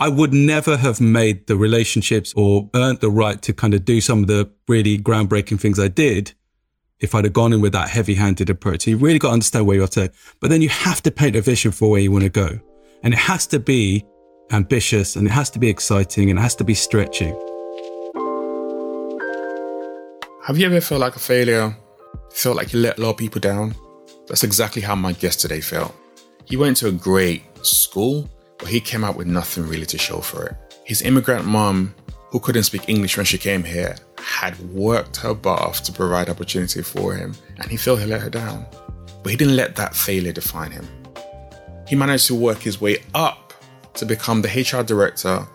I would never have made the relationships or earned the right to kind of do some of the really groundbreaking things I did if I'd have gone in with that heavy handed approach. So you really got to understand where you're at. But then you have to paint a vision for where you want to go. And it has to be ambitious and it has to be exciting and it has to be stretching. Have you ever felt like a failure? Felt like you let a lot of people down? That's exactly how my guest today felt. He went to a great school, but he came out with nothing really to show for it. His immigrant mom, who couldn't speak English when she came here, had worked her butt off to provide opportunity for him, and he felt he let her down. But he didn't let that failure define him. He managed to work his way up to become the HR director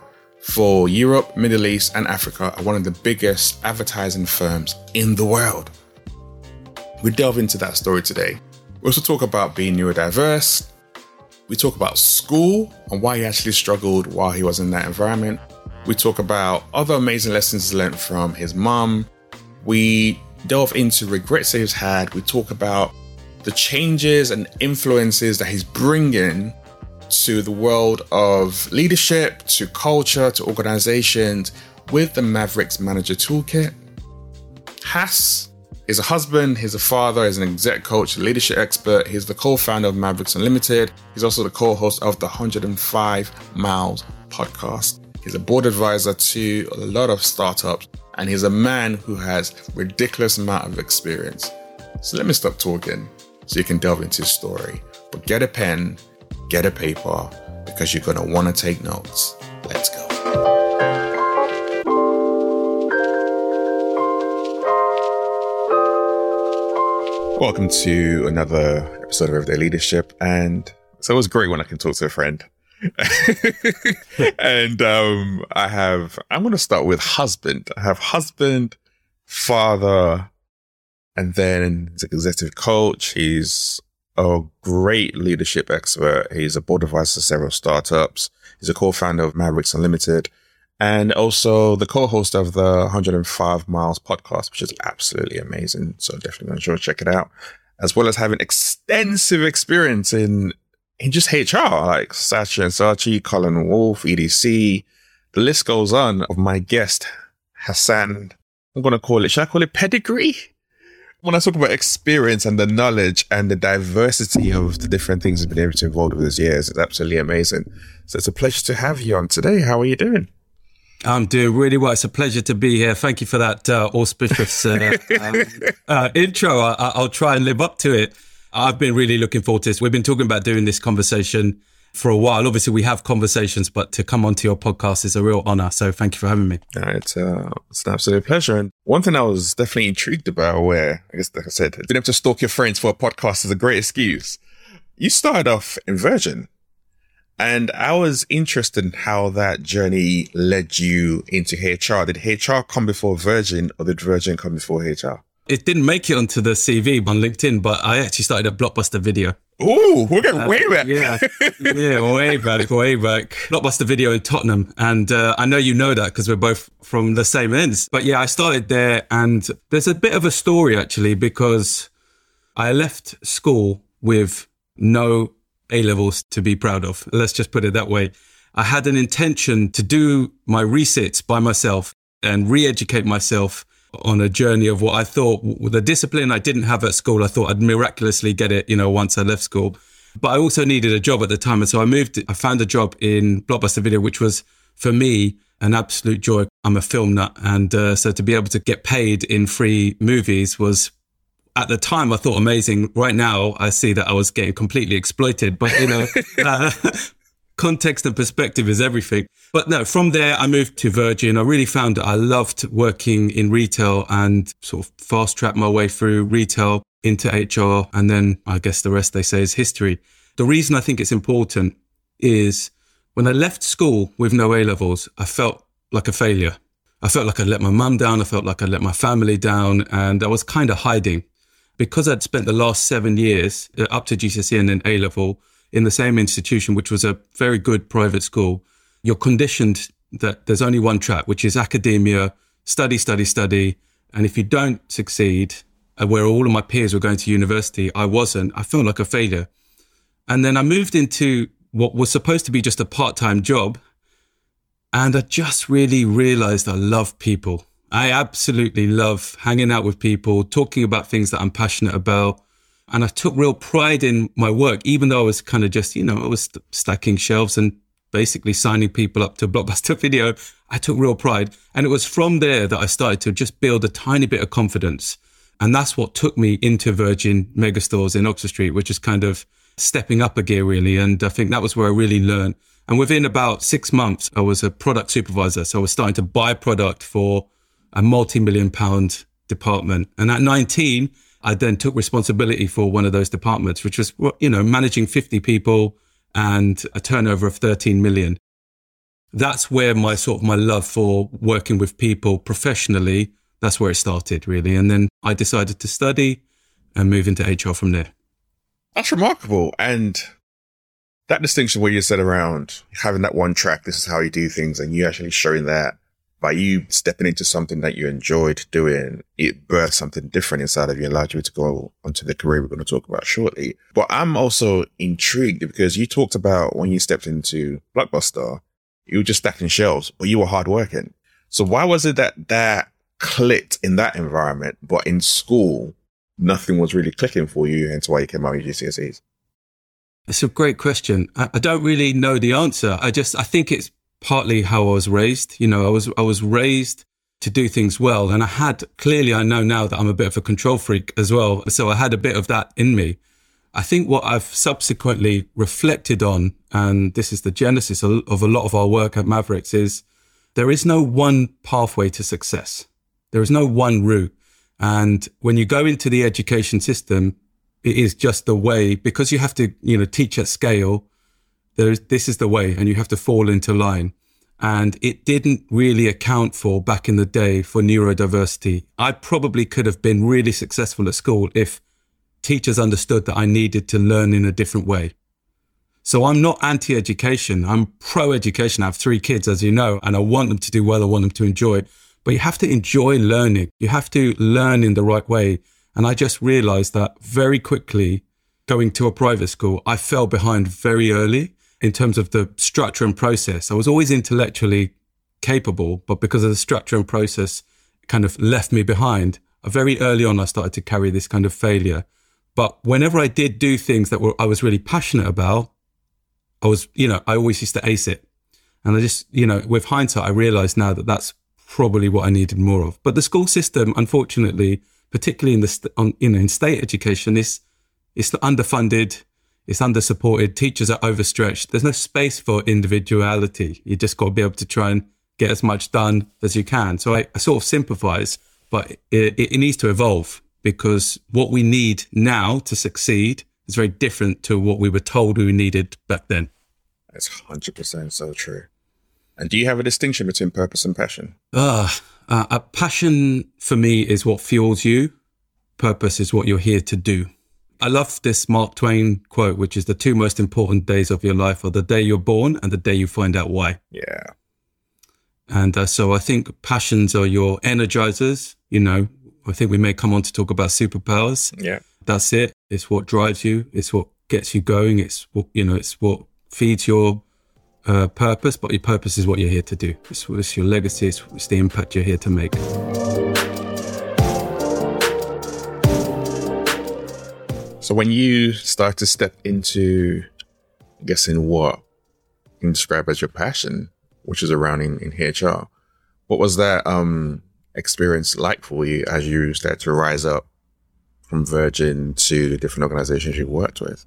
for Europe, Middle East, and Africa at one of the biggest advertising firms in the world. We delve into that story today. We also talk about being neurodiverse. We talk about school and why he actually struggled while he was in that environment. We talk about other amazing lessons learned from his mum. We delve into regrets that he's had. We talk about the changes and influences that he's bringing to the world of leadership, to culture, to organizations with the Mavericks Manager Toolkit. Hass is a husband, he's a father, he's an exec coach, a leadership expert. He's the co founder of Mavericks Unlimited. He's also the co host of the 105 Miles podcast. He's a board advisor to a lot of startups, and he's a man who has ridiculous amount of experience. So let me stop talking so you can delve into his story. But get a pen, get a paper, because you're gonna want to take notes. Welcome to another episode of Everyday Leadership, and it's always great when I can talk to a friend. and um, I have, I'm going to start with husband. I have husband, father, and then he's executive coach. He's a great leadership expert. He's a board advisor to several startups. He's a co-founder of Mavericks Unlimited and also the co-host of the 105 Miles podcast, which is absolutely amazing. So definitely make sure to check it out, as well as having extensive experience in in just HR, like Saatchi and Saatchi, Cohn and Wolfe, EDC. The list goes on of my guest, Hasan. I'm going to call it, should I call it pedigree? When I talk about experience and the knowledge and the diversity of the different things he's been able to involve with his years, it's absolutely amazing. So it's a pleasure to have you on today. How are you doing? I'm doing really well. It's a pleasure to be here. Thank you for that uh, auspicious uh, um, uh, intro. I, will try and live up to it. I've been really looking forward to this. We've been talking about doing this conversation for a while. Obviously, we have conversations, but to come onto your podcast is a real honor. So thank you for having me. it's, uh, it's an absolute pleasure. And one thing I was definitely intrigued about, where I guess, like I said, being able to stalk your friends for a podcast is a great excuse. You started off in Virgin. And I was interested in how that journey led you into HR. Did HR come before Virgin or did Virgin come before HR? It didn't make it onto the CV on LinkedIn, but I actually started a Blockbuster video. Ooh, we're getting uh, way back. Yeah, yeah, way back, way back. Blockbuster video in Tottenham. And uh, I know you know that because we're both from the same ends. But yeah, I started there. And there's a bit of a story actually because I left school with no A levels to be proud of. Let's just put it that way. I had an intention to do my resits by myself and re educate myself on a journey of what I thought the discipline I didn't have at school. I thought I'd miraculously get it, you know, once I left school. But I also needed a job at the time. And so I moved, I found a job in Blockbuster Video, which was for me an absolute joy. I'm a film nut. And uh, so to be able to get paid in free movies was at the time I thought amazing. Right now, I see that I was getting completely exploited. But you know, uh, context and perspective is everything. But no, from there, I moved to Virgin. I really found that I loved working in retail and sort of fast tracked my way through retail into HR. And then I guess the rest they say is history. The reason I think it's important is when I left school with no A levels, I felt like a failure. I felt like I let my mum down. I felt like I let my family down and I was kind of hiding because I'd spent the last seven years uh, up to GCSE and then A level in the same institution, which was a very good private school, you're conditioned that there's only one track, which is academia, study, study, study. And if you don't succeed, uh, where all of my peers were going to university, I wasn't. I felt like a failure. And then I moved into what was supposed to be just a part time job. And I just really realized I love people. I absolutely love hanging out with people, talking about things that I'm passionate about. And I took real pride in my work, even though I was kind of just, you know, I was stacking shelves and basically signing people up to Blockbuster Video. I took real pride. And it was from there that I started to just build a tiny bit of confidence. And that's what took me into Virgin Megastores in Oxford Street, which is kind of stepping up a gear really. And I think that was where I really learned. And within about six months, I was a product supervisor. So I was starting to buy product for a multi-million pound department. And at 19, I then took responsibility for one of those departments, which was, you know, managing 50 people and a turnover of 13 million. That's where my sort of my love for working with people professionally, that's where it started really. And then I decided to study and move into HR from there. That's remarkable. And that distinction where you said around having that one track, this is how you do things, and you actually showing that by you stepping into something that you enjoyed doing, it birthed something different inside of you, and allowed you to go onto the career we're going to talk about shortly. But I'm also intrigued because you talked about when you stepped into Blockbuster, you were just stacking shelves, but you were hardworking. So why was it that that clicked in that environment, but in school, nothing was really clicking for you, hence why you came out with GCSEs? It's a great question. I, I don't really know the answer. I just, I think it's partly how I was raised. You know, I was, I was raised to do things well. And I had clearly, I know now that I'm a bit of a control freak as well. So I had a bit of that in me. I think what I've subsequently reflected on, and this is the genesis of a lot of our work at Mavericks is there is no one pathway to success. There is no one route. And when you go into the education system, it is just the way because you have to, you know, teach at scale this is the way and you have to fall into line. And it didn't really account for back in the day for neurodiversity. I probably could have been really successful at school if teachers understood that I needed to learn in a different way. So I'm not anti-education. I'm pro-education. I have three kids, as you know, and I want them to do well. I want them to enjoy it. But you have to enjoy learning. You have to learn in the right way. And I just realized that very quickly going to a private school, I fell behind very early in terms of the structure and process. I was always intellectually capable, but because of the structure and process kind of left me behind, very early on, I started to carry this kind of failure. But whenever I did do things that were, I was really passionate about, I was, you know, I always used to ace it. And I just, you know, with hindsight, I realized now that that's probably what I needed more of. But the school system, unfortunately, particularly in the, on, you know, in state education, is, is underfunded it's under supported. Teachers are overstretched. There's no space for individuality. You just got to be able to try and get as much done as you can. So I, I sort of sympathize, but it, it, needs to evolve because what we need now to succeed is very different to what we were told we needed back then. That's 100% so true. And do you have a distinction between purpose and passion? Uh, uh, a passion for me is what fuels you. Purpose is what you're here to do. I love this Mark Twain quote, which is the two most important days of your life are the day you're born and the day you find out why. Yeah. And uh, so I think passions are your energizers. You know, I think we may come on to talk about superpowers. Yeah. That's it. It's what drives you. It's what gets you going. It's what, you know, it's what feeds your uh, purpose, but your purpose is what you're here to do. It's, it's your legacy. It's, it's the impact you're here to make. So when you start to step into, I guess, in what you can describe as your passion, which is around in, in HR, what was that um, experience like for you as you start to rise up from Virgin to the different organizations you worked with?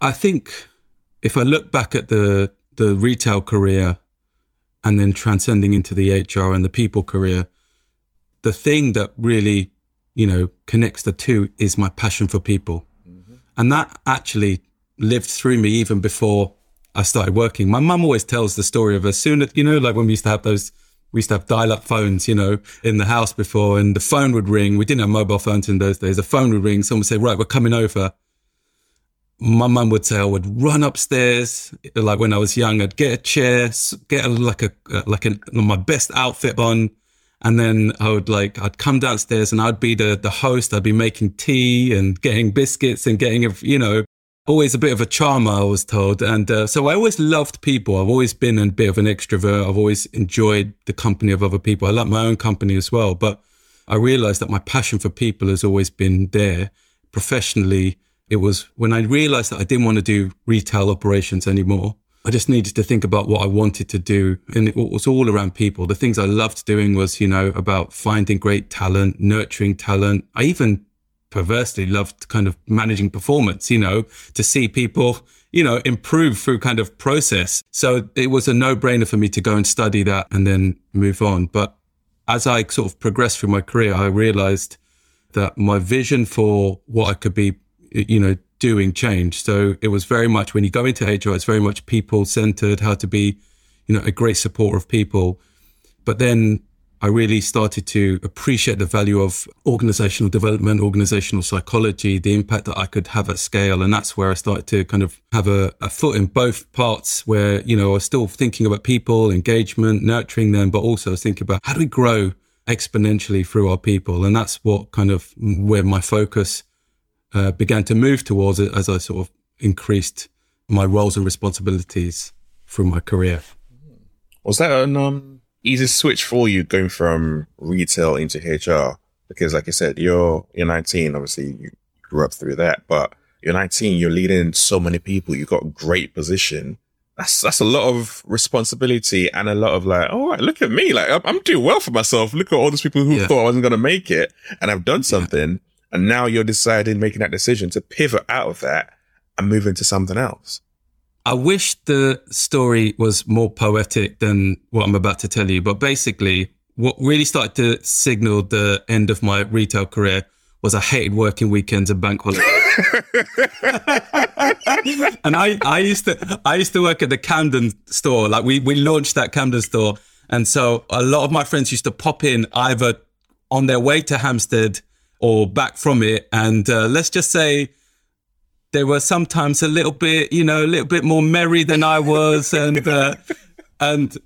I think if I look back at the the retail career and then transcending into the HR and the people career, the thing that really you know, connects the two is my passion for people. Mm-hmm. And that actually lived through me even before I started working. My mum always tells the story of as soon as, you know, like when we used to have those, we used to have dial up phones, you know, in the house before and the phone would ring. We didn't have mobile phones in those days. The phone would ring. Someone would say, right, we're coming over. My mum would say I would run upstairs, like when I was young, I'd get a chair, get a, like a, like a, my best outfit on, and then I would like, I'd come downstairs and I'd be the, the host. I'd be making tea and getting biscuits and getting, you know, always a bit of a charmer, I was told. And uh, so I always loved people. I've always been a bit of an extrovert. I've always enjoyed the company of other people. I like my own company as well. But I realized that my passion for people has always been there. Professionally, it was when I realized that I didn't want to do retail operations anymore. I just needed to think about what I wanted to do. And it was all around people. The things I loved doing was, you know, about finding great talent, nurturing talent. I even perversely loved kind of managing performance, you know, to see people, you know, improve through kind of process. So it was a no brainer for me to go and study that and then move on. But as I sort of progressed through my career, I realized that my vision for what I could be, you know, doing change. So it was very much when you go into HR, it's very much people centered, how to be, you know, a great supporter of people. But then I really started to appreciate the value of organizational development, organizational psychology, the impact that I could have at scale. And that's where I started to kind of have a, a, foot in both parts where, you know, I was still thinking about people, engagement, nurturing them, but also I was thinking about how do we grow exponentially through our people? And that's what kind of where my focus uh, began to move towards it as I sort of increased my roles and responsibilities through my career. Was that an um, easy switch for you going from retail into HR? Because, like I said, you're you're 19. Obviously, you grew up through that, but you're 19. You're leading so many people. You've got a great position. That's that's a lot of responsibility and a lot of like, oh, look at me, like I'm, I'm doing well for myself. Look at all those people who yeah. thought I wasn't going to make it, and I've done something. Yeah. And now you're deciding, making that decision to pivot out of that and move into something else. I wish the story was more poetic than what I'm about to tell you, but basically, what really started to signal the end of my retail career was I hated working weekends and bank holidays. and I, I used to I used to work at the Camden store. Like we we launched that Camden store. And so a lot of my friends used to pop in either on their way to Hampstead or back from it. And uh, let's just say they were sometimes a little bit, you know, a little bit more merry than I was. And, uh, and,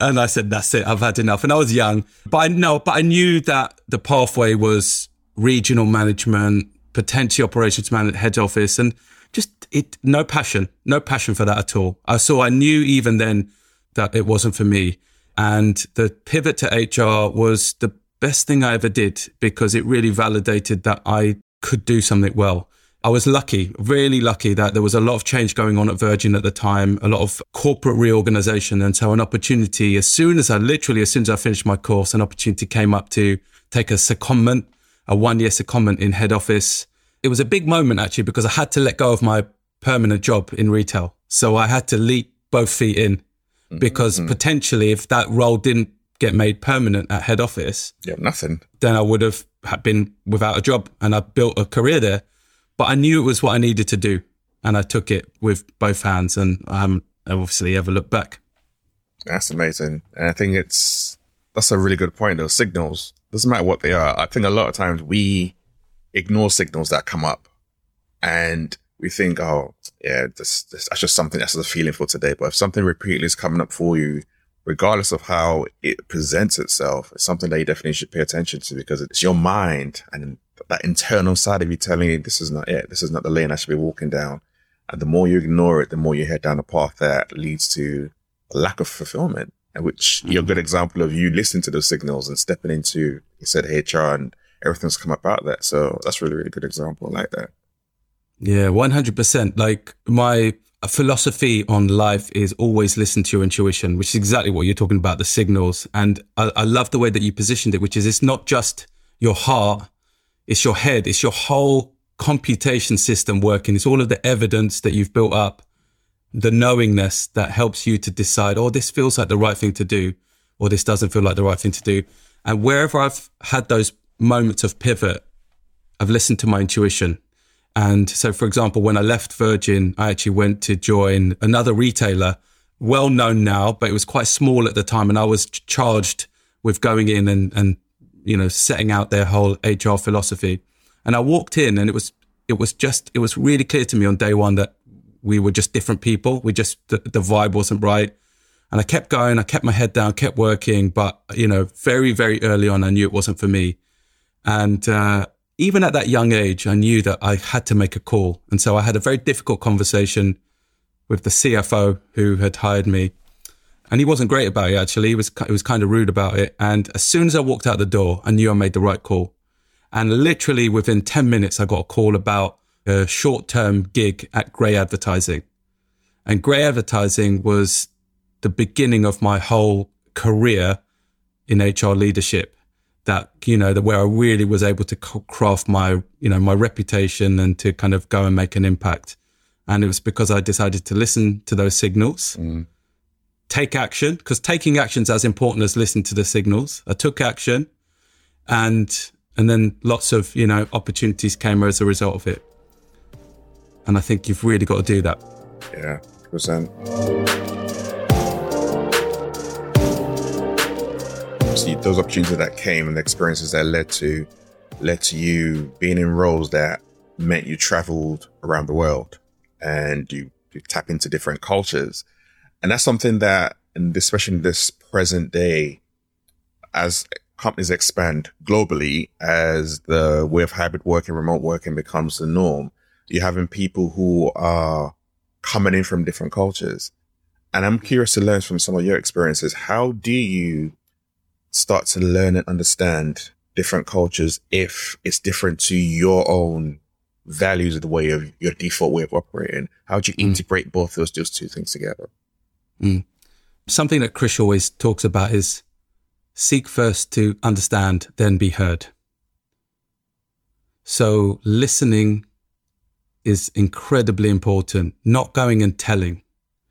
and I said, that's it. I've had enough. And I was young, but I know, but I knew that the pathway was regional management, potentially operations management, head office, and just it, no passion, no passion for that at all. I saw, I knew even then that it wasn't for me. And the pivot to HR was the best thing I ever did because it really validated that I could do something well. I was lucky, really lucky that there was a lot of change going on at Virgin at the time, a lot of corporate reorganization. And so an opportunity, as soon as I literally, as soon as I finished my course, an opportunity came up to take a secondment, a one year secondment in head office. It was a big moment actually because I had to let go of my permanent job in retail. So I had to leap both feet in because mm-hmm. potentially if that role didn't get made permanent at head office, yeah, nothing, then I would have been without a job and I built a career there. But I knew it was what I needed to do, and I took it with both hands, and I haven't obviously ever looked back. That's amazing, and I think it's that's a really good point. Those signals doesn't matter what they are. I think a lot of times we ignore signals that come up, and we think, oh, yeah, this, this that's just something that's a feeling for today. But if something repeatedly is coming up for you regardless of how it presents itself, it's something that you definitely should pay attention to because it's your mind and that internal side of you telling you this is not it. This is not the lane I should be walking down. And the more you ignore it, the more you head down a path that leads to a lack of fulfillment. And which mm-hmm. you're a good example of you listening to those signals and stepping into, you said HR and everything's come about that. So that's really, really good example. Like that. Yeah, 100%. Like my a philosophy on life is always listen to your intuition, which is exactly what you're talking about, the signals. And I, I, love the way that you positioned it, which is it's not just your heart, it's your head, it's your whole computation system working. It's all of the evidence that you've built up, the knowingness that helps you to decide, oh, this feels like the right thing to do, or this doesn't feel like the right thing to do. And wherever I've had those moments of pivot, I've listened to my intuition and so, for example, when I left Virgin, I actually went to join another retailer, well known now, but it was quite small at the time. And I was charged with going in and, and, you know, setting out their whole HR philosophy. And I walked in and it was, it was just, it was really clear to me on day one that we were just different people. We just, the, the vibe wasn't right. And I kept going. I kept my head down, kept working. But, you know, very, very early on, I knew it wasn't for me. And, uh, even at that young age, I knew that I had to make a call. And so I had a very difficult conversation with the CFO who had hired me. And he wasn't great about it, actually. He was, he was kind of rude about it. And as soon as I walked out the door, I knew I made the right call. And literally within 10 minutes, I got a call about a short term gig at Grey Advertising. And Grey Advertising was the beginning of my whole career in HR leadership that you know that where I really was able to craft my you know my reputation and to kind of go and make an impact. And it was because I decided to listen to those signals. Mm. take action because taking action is as important as listening to the signals. I took action and and then lots of you know opportunities came as a result of it. And I think you've really got to do that. Yeah percent obviously those opportunities that came and the experiences that led to led to you being in roles that meant you traveled around the world and you, you tap into different cultures. And that's something that, and especially in this present day, as companies expand globally, as the way of hybrid working, remote working becomes the norm, you're having people who are coming in from different cultures. And I'm curious to learn from some of your experiences. How do you start to learn and understand different cultures if it's different to your own values of the way of your default way of operating? How do you mm. integrate both those those two things together? Mm. Something that Chris always talks about is seek first to understand, then be heard. So listening is incredibly important, not going and telling.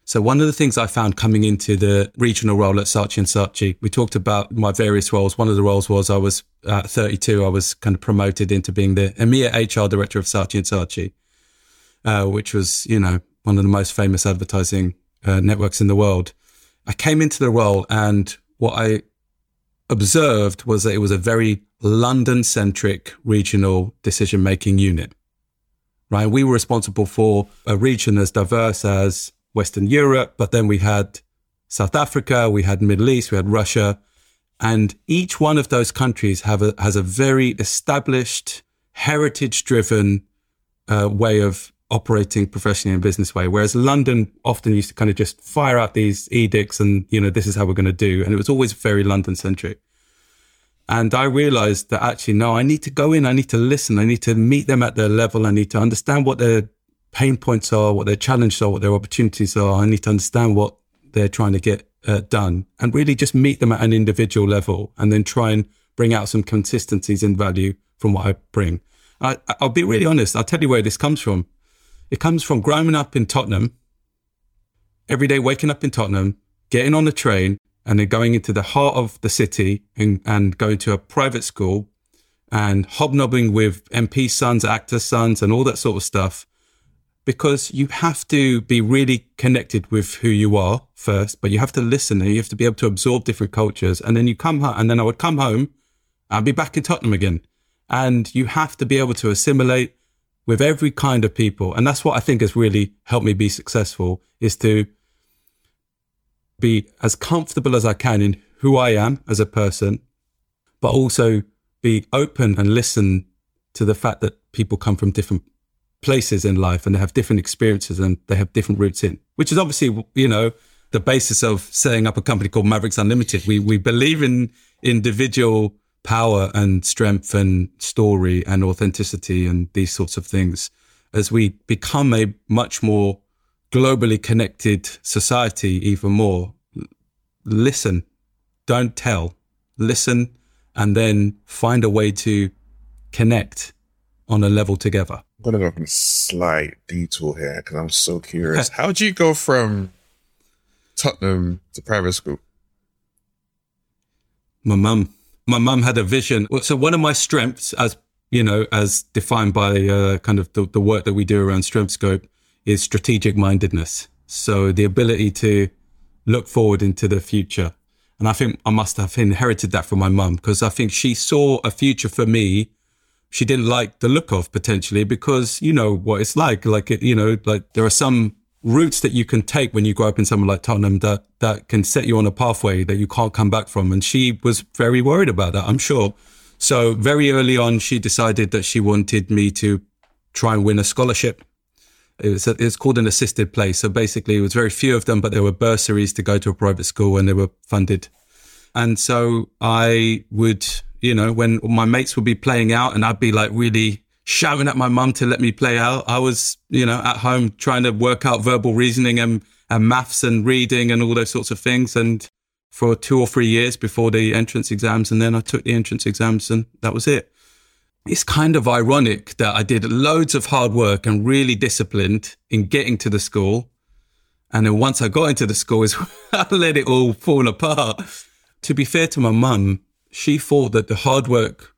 So one of the things I found coming into the regional role at Saatchi and Saatchi, we talked about my various roles. One of the roles was I was at 32, I was kind of promoted into being the EMEA HR director of Saatchi and Saatchi, uh, which was, you know, one of the most famous advertising uh, networks in the world. I came into the role and what I observed was that it was a very London centric regional decision making unit, right? We were responsible for a region as diverse as Western Europe, but then we had South Africa, we had Middle East, we had Russia, and each one of those countries have a, has a very established, heritage-driven uh, way of operating professionally in business way. Whereas London often used to kind of just fire out these edicts and, you know, this is how we're going to do. And it was always very London centric. And I realized that actually, no, I need to go in. I need to listen. I need to meet them at their level. I need to understand what their pain points are, what their challenges are, what their opportunities are. I need to understand what they're trying to get uh, done and really just meet them at an individual level and then try and bring out some consistencies in value from what I bring. I, I'll be really honest. I'll tell you where this comes from. It comes from growing up in Tottenham, every day waking up in Tottenham, getting on the train and then going into the heart of the city and, and going to a private school and hobnobbing with MP sons, actor sons, and all that sort of stuff because you have to be really connected with who you are first, but you have to listen and you have to be able to absorb different cultures. And then you come home, and then I would come home and be back in Tottenham again. And you have to be able to assimilate with every kind of people. And that's what I think has really helped me be successful is to be as comfortable as I can in who I am as a person, but also be open and listen to the fact that people come from different places in life and they have different experiences and they have different roots in, which is obviously, you know, the basis of setting up a company called Mavericks Unlimited. We, we believe in individual power and strength and story and authenticity and these sorts of things as we become a much more globally connected society, even more. Listen, don't tell, listen, and then find a way to connect on a level together. I'm going to go on a slight detour here because I'm so curious. How did you go from Tottenham to private school? My mum. My mum had a vision. So one of my strengths, as you know, as defined by uh, kind of the, the work that we do around Strengthscope, is strategic mindedness. So the ability to look forward into the future. And I think I must have inherited that from my mum because I think she saw a future for me she didn't like the look of potentially because you know what it's like. Like it, you know, like there are some routes that you can take when you grow up in somewhere like Tottenham that that can set you on a pathway that you can't come back from. And she was very worried about that, I'm sure. So very early on, she decided that she wanted me to try and win a scholarship. It was, it was called an assisted place. So basically, it was very few of them, but there were bursaries to go to a private school and they were funded. And so I would, you know, when my mates would be playing out and I'd be like really shouting at my mum to let me play out, I was, you know, at home trying to work out verbal reasoning and, and maths and reading and all those sorts of things. And for two or three years before the entrance exams. And then I took the entrance exams and that was it it's kind of ironic that I did loads of hard work and really disciplined in getting to the school. And then once I got into the school is I let it all fall apart. To be fair to my mum, she thought that the hard work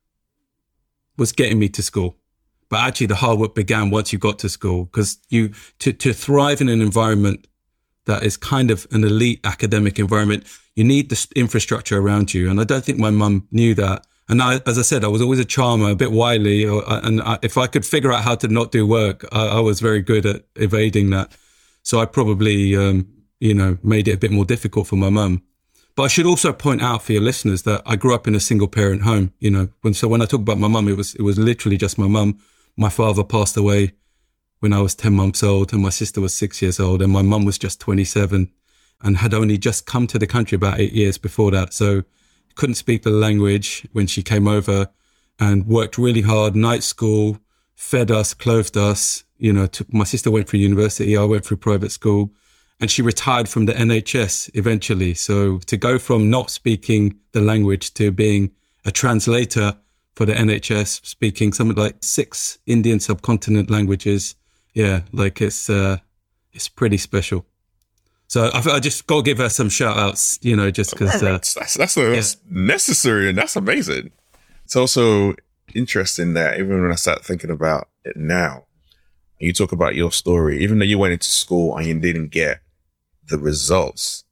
was getting me to school. But actually the hard work began once you got to school because you, to, to thrive in an environment that is kind of an elite academic environment, you need the infrastructure around you. And I don't think my mum knew that. And I, as I said, I was always a charmer, a bit wily. And I, if I could figure out how to not do work, I, I was very good at evading that. So I probably, um, you know, made it a bit more difficult for my mum. But I should also point out for your listeners that I grew up in a single parent home. You know, when so when I talk about my mum, it was it was literally just my mum. My father passed away when I was ten months old, and my sister was six years old, and my mum was just twenty seven, and had only just come to the country about eight years before that. So couldn't speak the language when she came over and worked really hard, night school, fed us, clothed us. You know, took, my sister went through university. I went through private school and she retired from the NHS eventually. So to go from not speaking the language to being a translator for the NHS, speaking something like six Indian subcontinent languages. Yeah, like it's, uh, it's pretty special. So I, I just got to give her some shout outs, you know, just because. Uh, that's, that's, that's, that's yeah. necessary and that's amazing. It's also interesting that even when I start thinking about it now, you talk about your story, even though you went into school and you didn't get the results,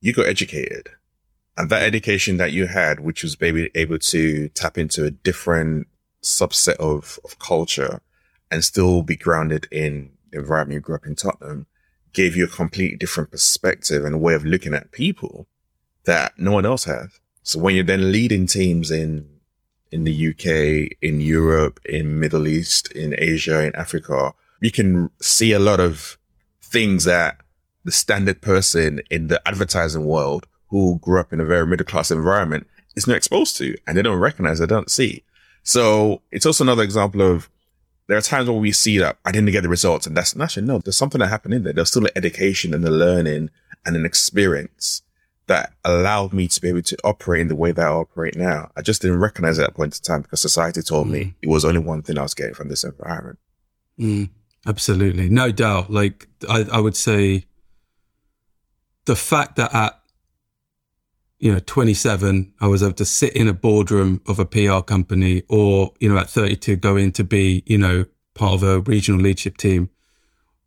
you got educated. And that education that you had, which was maybe able to tap into a different subset of, of culture and still be grounded in the environment you grew up in Tottenham, gave you a completely different perspective and a way of looking at people that no one else has. So when you're then leading teams in, in the UK, in Europe, in Middle East, in Asia, in Africa, you can see a lot of things that the standard person in the advertising world who grew up in a very middle class environment is not exposed to and they don't recognize, they don't see. So it's also another example of there are times when we see that I didn't get the results and that's actually no, there's something that happened in there. There's still an education and a learning and an experience that allowed me to be able to operate in the way that I operate now. I just didn't recognize at that point in time because society told mm. me it was only one thing I was getting from this environment. Mm, absolutely. No doubt. Like I, I would say the fact that at you know, 27, I was able to sit in a boardroom of a PR company or, you know, at 32, go in to be, you know, part of a regional leadership team.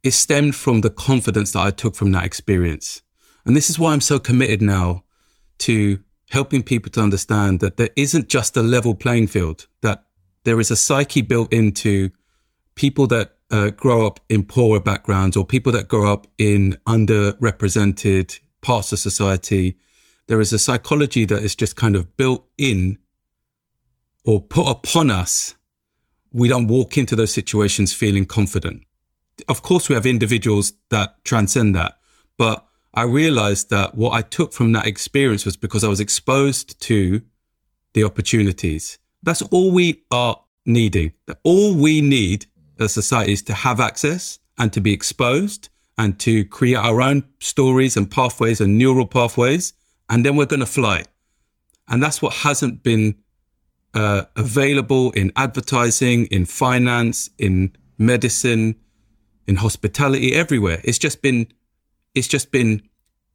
It stemmed from the confidence that I took from that experience. And this is why I'm so committed now to helping people to understand that there isn't just a level playing field, that there is a psyche built into people that uh, grow up in poorer backgrounds or people that grow up in underrepresented parts of society there is a psychology that is just kind of built in or put upon us. We don't walk into those situations feeling confident. Of course, we have individuals that transcend that, but I realized that what I took from that experience was because I was exposed to the opportunities. That's all we are needing. All we need as society is to have access and to be exposed and to create our own stories and pathways and neural pathways and then we're going to fly. And that's what hasn't been uh, available in advertising, in finance, in medicine, in hospitality, everywhere. It's just been, it's just been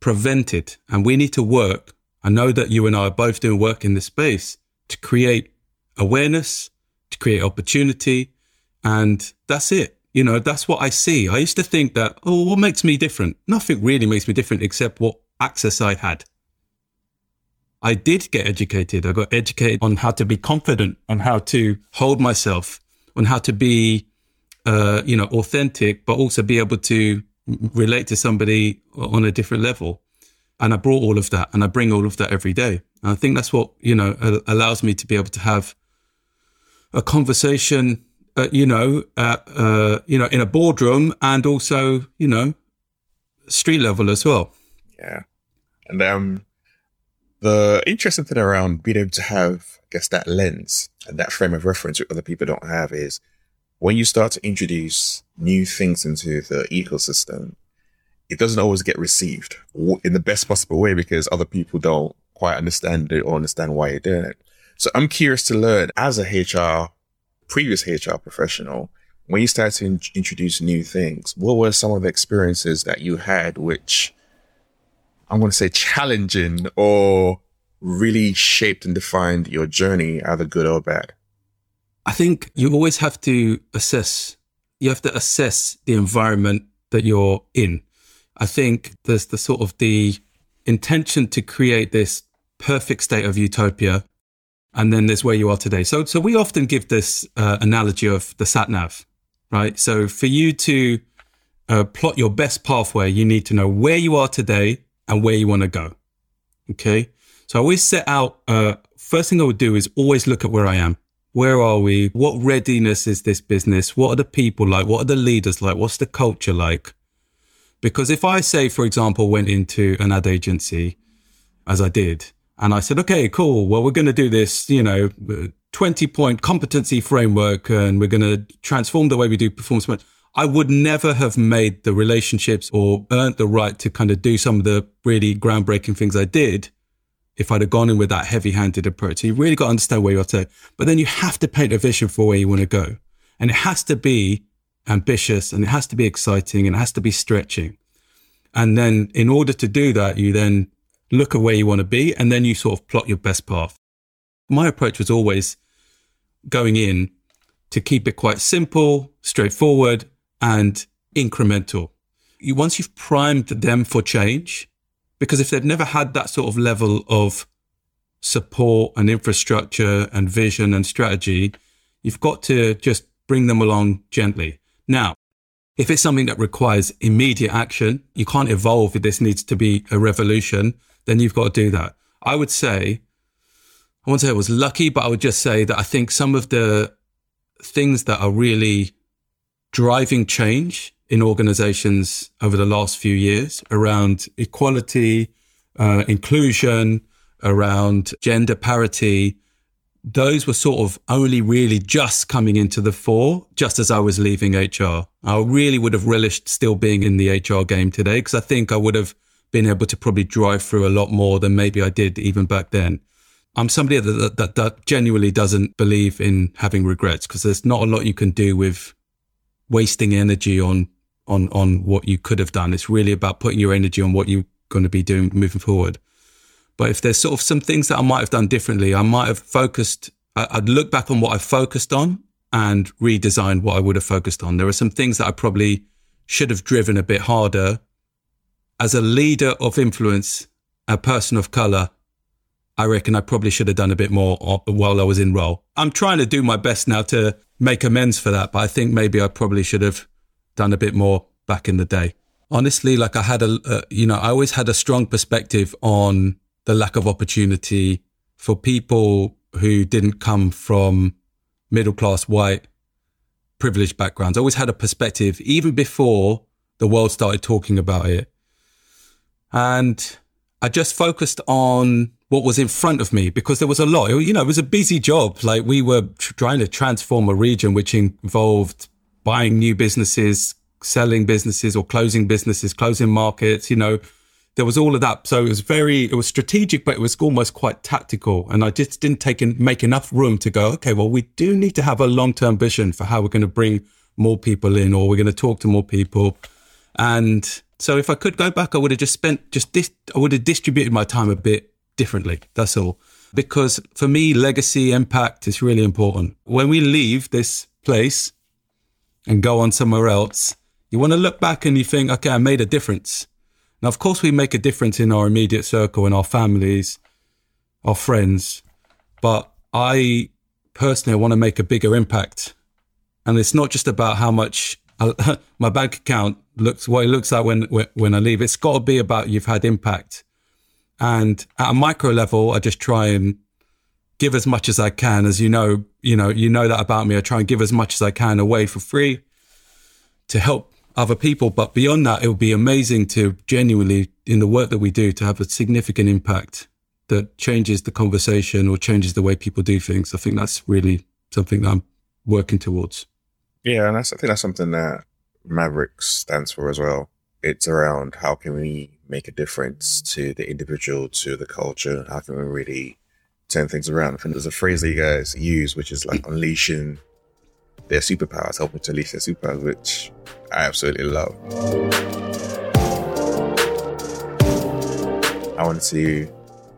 prevented. And we need to work. I know that you and I are both doing work in this space to create awareness, to create opportunity. And that's it. You know, that's what I see. I used to think that, oh, what makes me different? Nothing really makes me different except what access I had. I did get educated. I got educated on how to be confident, on how to hold myself, on how to be, uh, you know, authentic, but also be able to relate to somebody on a different level. And I brought all of that and I bring all of that every day. And I think that's what, you know, allows me to be able to have a conversation, uh, you know, uh, you know, in a boardroom and also, you know, street level as well. Yeah. And um, the interesting thing around being able to have, I guess, that lens and that frame of reference which other people don't have is when you start to introduce new things into the ecosystem, it doesn't always get received in the best possible way because other people don't quite understand it or understand why you're doing it. So I'm curious to learn as a HR, previous HR professional, when you started to in- introduce new things, what were some of the experiences that you had which I'm going to say challenging or really shaped and defined your journey, either good or bad? I think you always have to assess, you have to assess the environment that you're in. I think there's the sort of the intention to create this perfect state of utopia. And then there's where you are today. So, so we often give this uh, analogy of the sat nav, right? So for you to uh, plot your best pathway, you need to know where you are today and where you want to go. Okay. So I always set out, uh, first thing I would do is always look at where I am. Where are we? What readiness is this business? What are the people like? What are the leaders like? What's the culture like? Because if I say, for example, went into an ad agency as I did, and I said, okay, cool. Well, we're going to do this, you know, 20 point competency framework and we're going to transform the way we do performance. I would never have made the relationships or earned the right to kind of do some of the really groundbreaking things I did if I'd have gone in with that heavy handed approach. So you really got to understand where you're to, but then you have to paint a vision for where you want to go. And it has to be ambitious and it has to be exciting and it has to be stretching. And then in order to do that, you then look at where you want to be and then you sort of plot your best path. My approach was always going in to keep it quite simple, straightforward and incremental. You, once you've primed them for change, because if they've never had that sort of level of support and infrastructure and vision and strategy, you've got to just bring them along gently. Now, if it's something that requires immediate action, you can't evolve if this needs to be a revolution, then you've got to do that. I would say, I won't say I was lucky, but I would just say that I think some of the things that are really driving change in organizations over the last few years around equality, uh, inclusion, around gender parity, those were sort of only really just coming into the fore just as I was leaving HR. I really would have relished still being in the HR game today because I think I would have been able to probably drive through a lot more than maybe I did even back then. I'm somebody that, that, that genuinely doesn't believe in having regrets because there's not a lot you can do with wasting energy on, on, on what you could have done. It's really about putting your energy on what you're going to be doing moving forward. But if there's sort of some things that I might have done differently, I might have focused, I'd look back on what I focused on and redesign what I would have focused on. There are some things that I probably should have driven a bit harder. As a leader of influence, a person of color, I reckon I probably should have done a bit more while I was in role. I'm trying to do my best now to make amends for that, but I think maybe I probably should have done a bit more back in the day. Honestly, like I had a, uh, you know, I always had a strong perspective on the lack of opportunity for people who didn't come from middle class white privileged backgrounds. I always had a perspective even before the world started talking about it. And I just focused on what was in front of me because there was a lot, you know, it was a busy job. Like we were trying to transform a region which involved buying new businesses, selling businesses or closing businesses, closing markets, you know, there was all of that. So it was very, it was strategic, but it was almost quite tactical. And I just didn't take in, make enough room to go, okay, well, we do need to have a long term vision for how we're going to bring more people in or we're going to talk to more people. And so if I could go back, I would have just spent just this, I would have distributed my time a bit differently. That's all. Because for me, legacy impact is really important. When we leave this place and go on somewhere else, you want to look back and you think, okay, I made a difference. Now, of course, we make a difference in our immediate circle, in our families, our friends, but I personally want to make a bigger impact. And it's not just about how much My bank account looks, what it looks like when, when I leave. It's got to be about you've had impact. And at a micro level, I just try and give as much as I can. As you know, you know, you know that about me. I try and give as much as I can away for free to help other people. But beyond that, it would be amazing to genuinely, in the work that we do, to have a significant impact that changes the conversation or changes the way people do things. I think that's really something that I'm working towards. Yeah, and that's, I think that's something that Mavericks stands for as well. It's around how can we make a difference to the individual, to the culture? How can we really turn things around? I think there's a phrase that you guys use, which is like unleashing their superpowers, helping to unleash their superpowers, which I absolutely love. I wanted to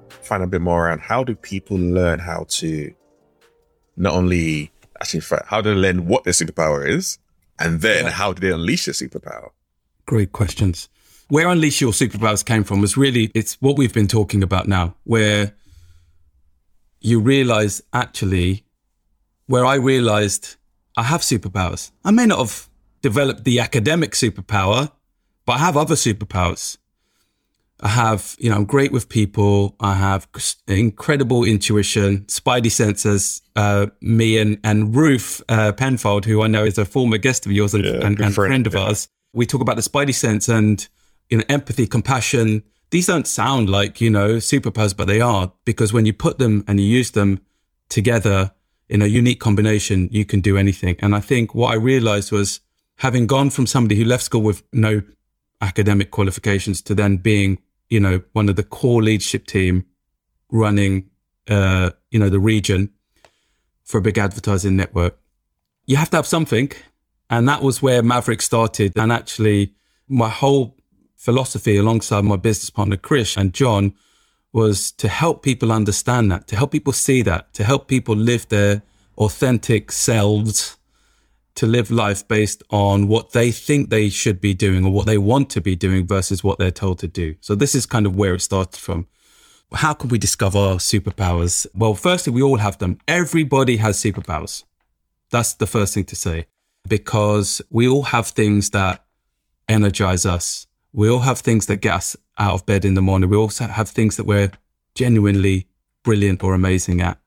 find a bit more around how do people learn how to not only actually how do they learn what their superpower is, and then yeah. how do they unleash their superpower? Great questions. Where unleash your superpowers came from was really it's what we've been talking about now, where you realize actually where I realized I have superpowers. I may not have developed the academic superpower, but I have other superpowers. I have, you know, I'm great with people. I have incredible intuition, spidey senses. Uh, me and, and Ruth uh, Penfold, who I know is a former guest of yours and, yeah, and, and friend, friend of yeah. ours, we talk about the spidey sense and, you know, empathy, compassion. These don't sound like, you know, superpowers, but they are because when you put them and you use them together in a unique combination, you can do anything. And I think what I realized was having gone from somebody who left school with no academic qualifications to then being you know, one of the core leadership team running, uh, you know, the region for a big advertising network. You have to have something. And that was where Maverick started. And actually, my whole philosophy alongside my business partner, Chris and John, was to help people understand that, to help people see that, to help people live their authentic selves to live life based on what they think they should be doing or what they want to be doing versus what they're told to do. So this is kind of where it started from. How can we discover our superpowers? Well, firstly, we all have them. Everybody has superpowers. That's the first thing to say because we all have things that energize us. We all have things that get us out of bed in the morning. We also have things that we're genuinely brilliant or amazing at.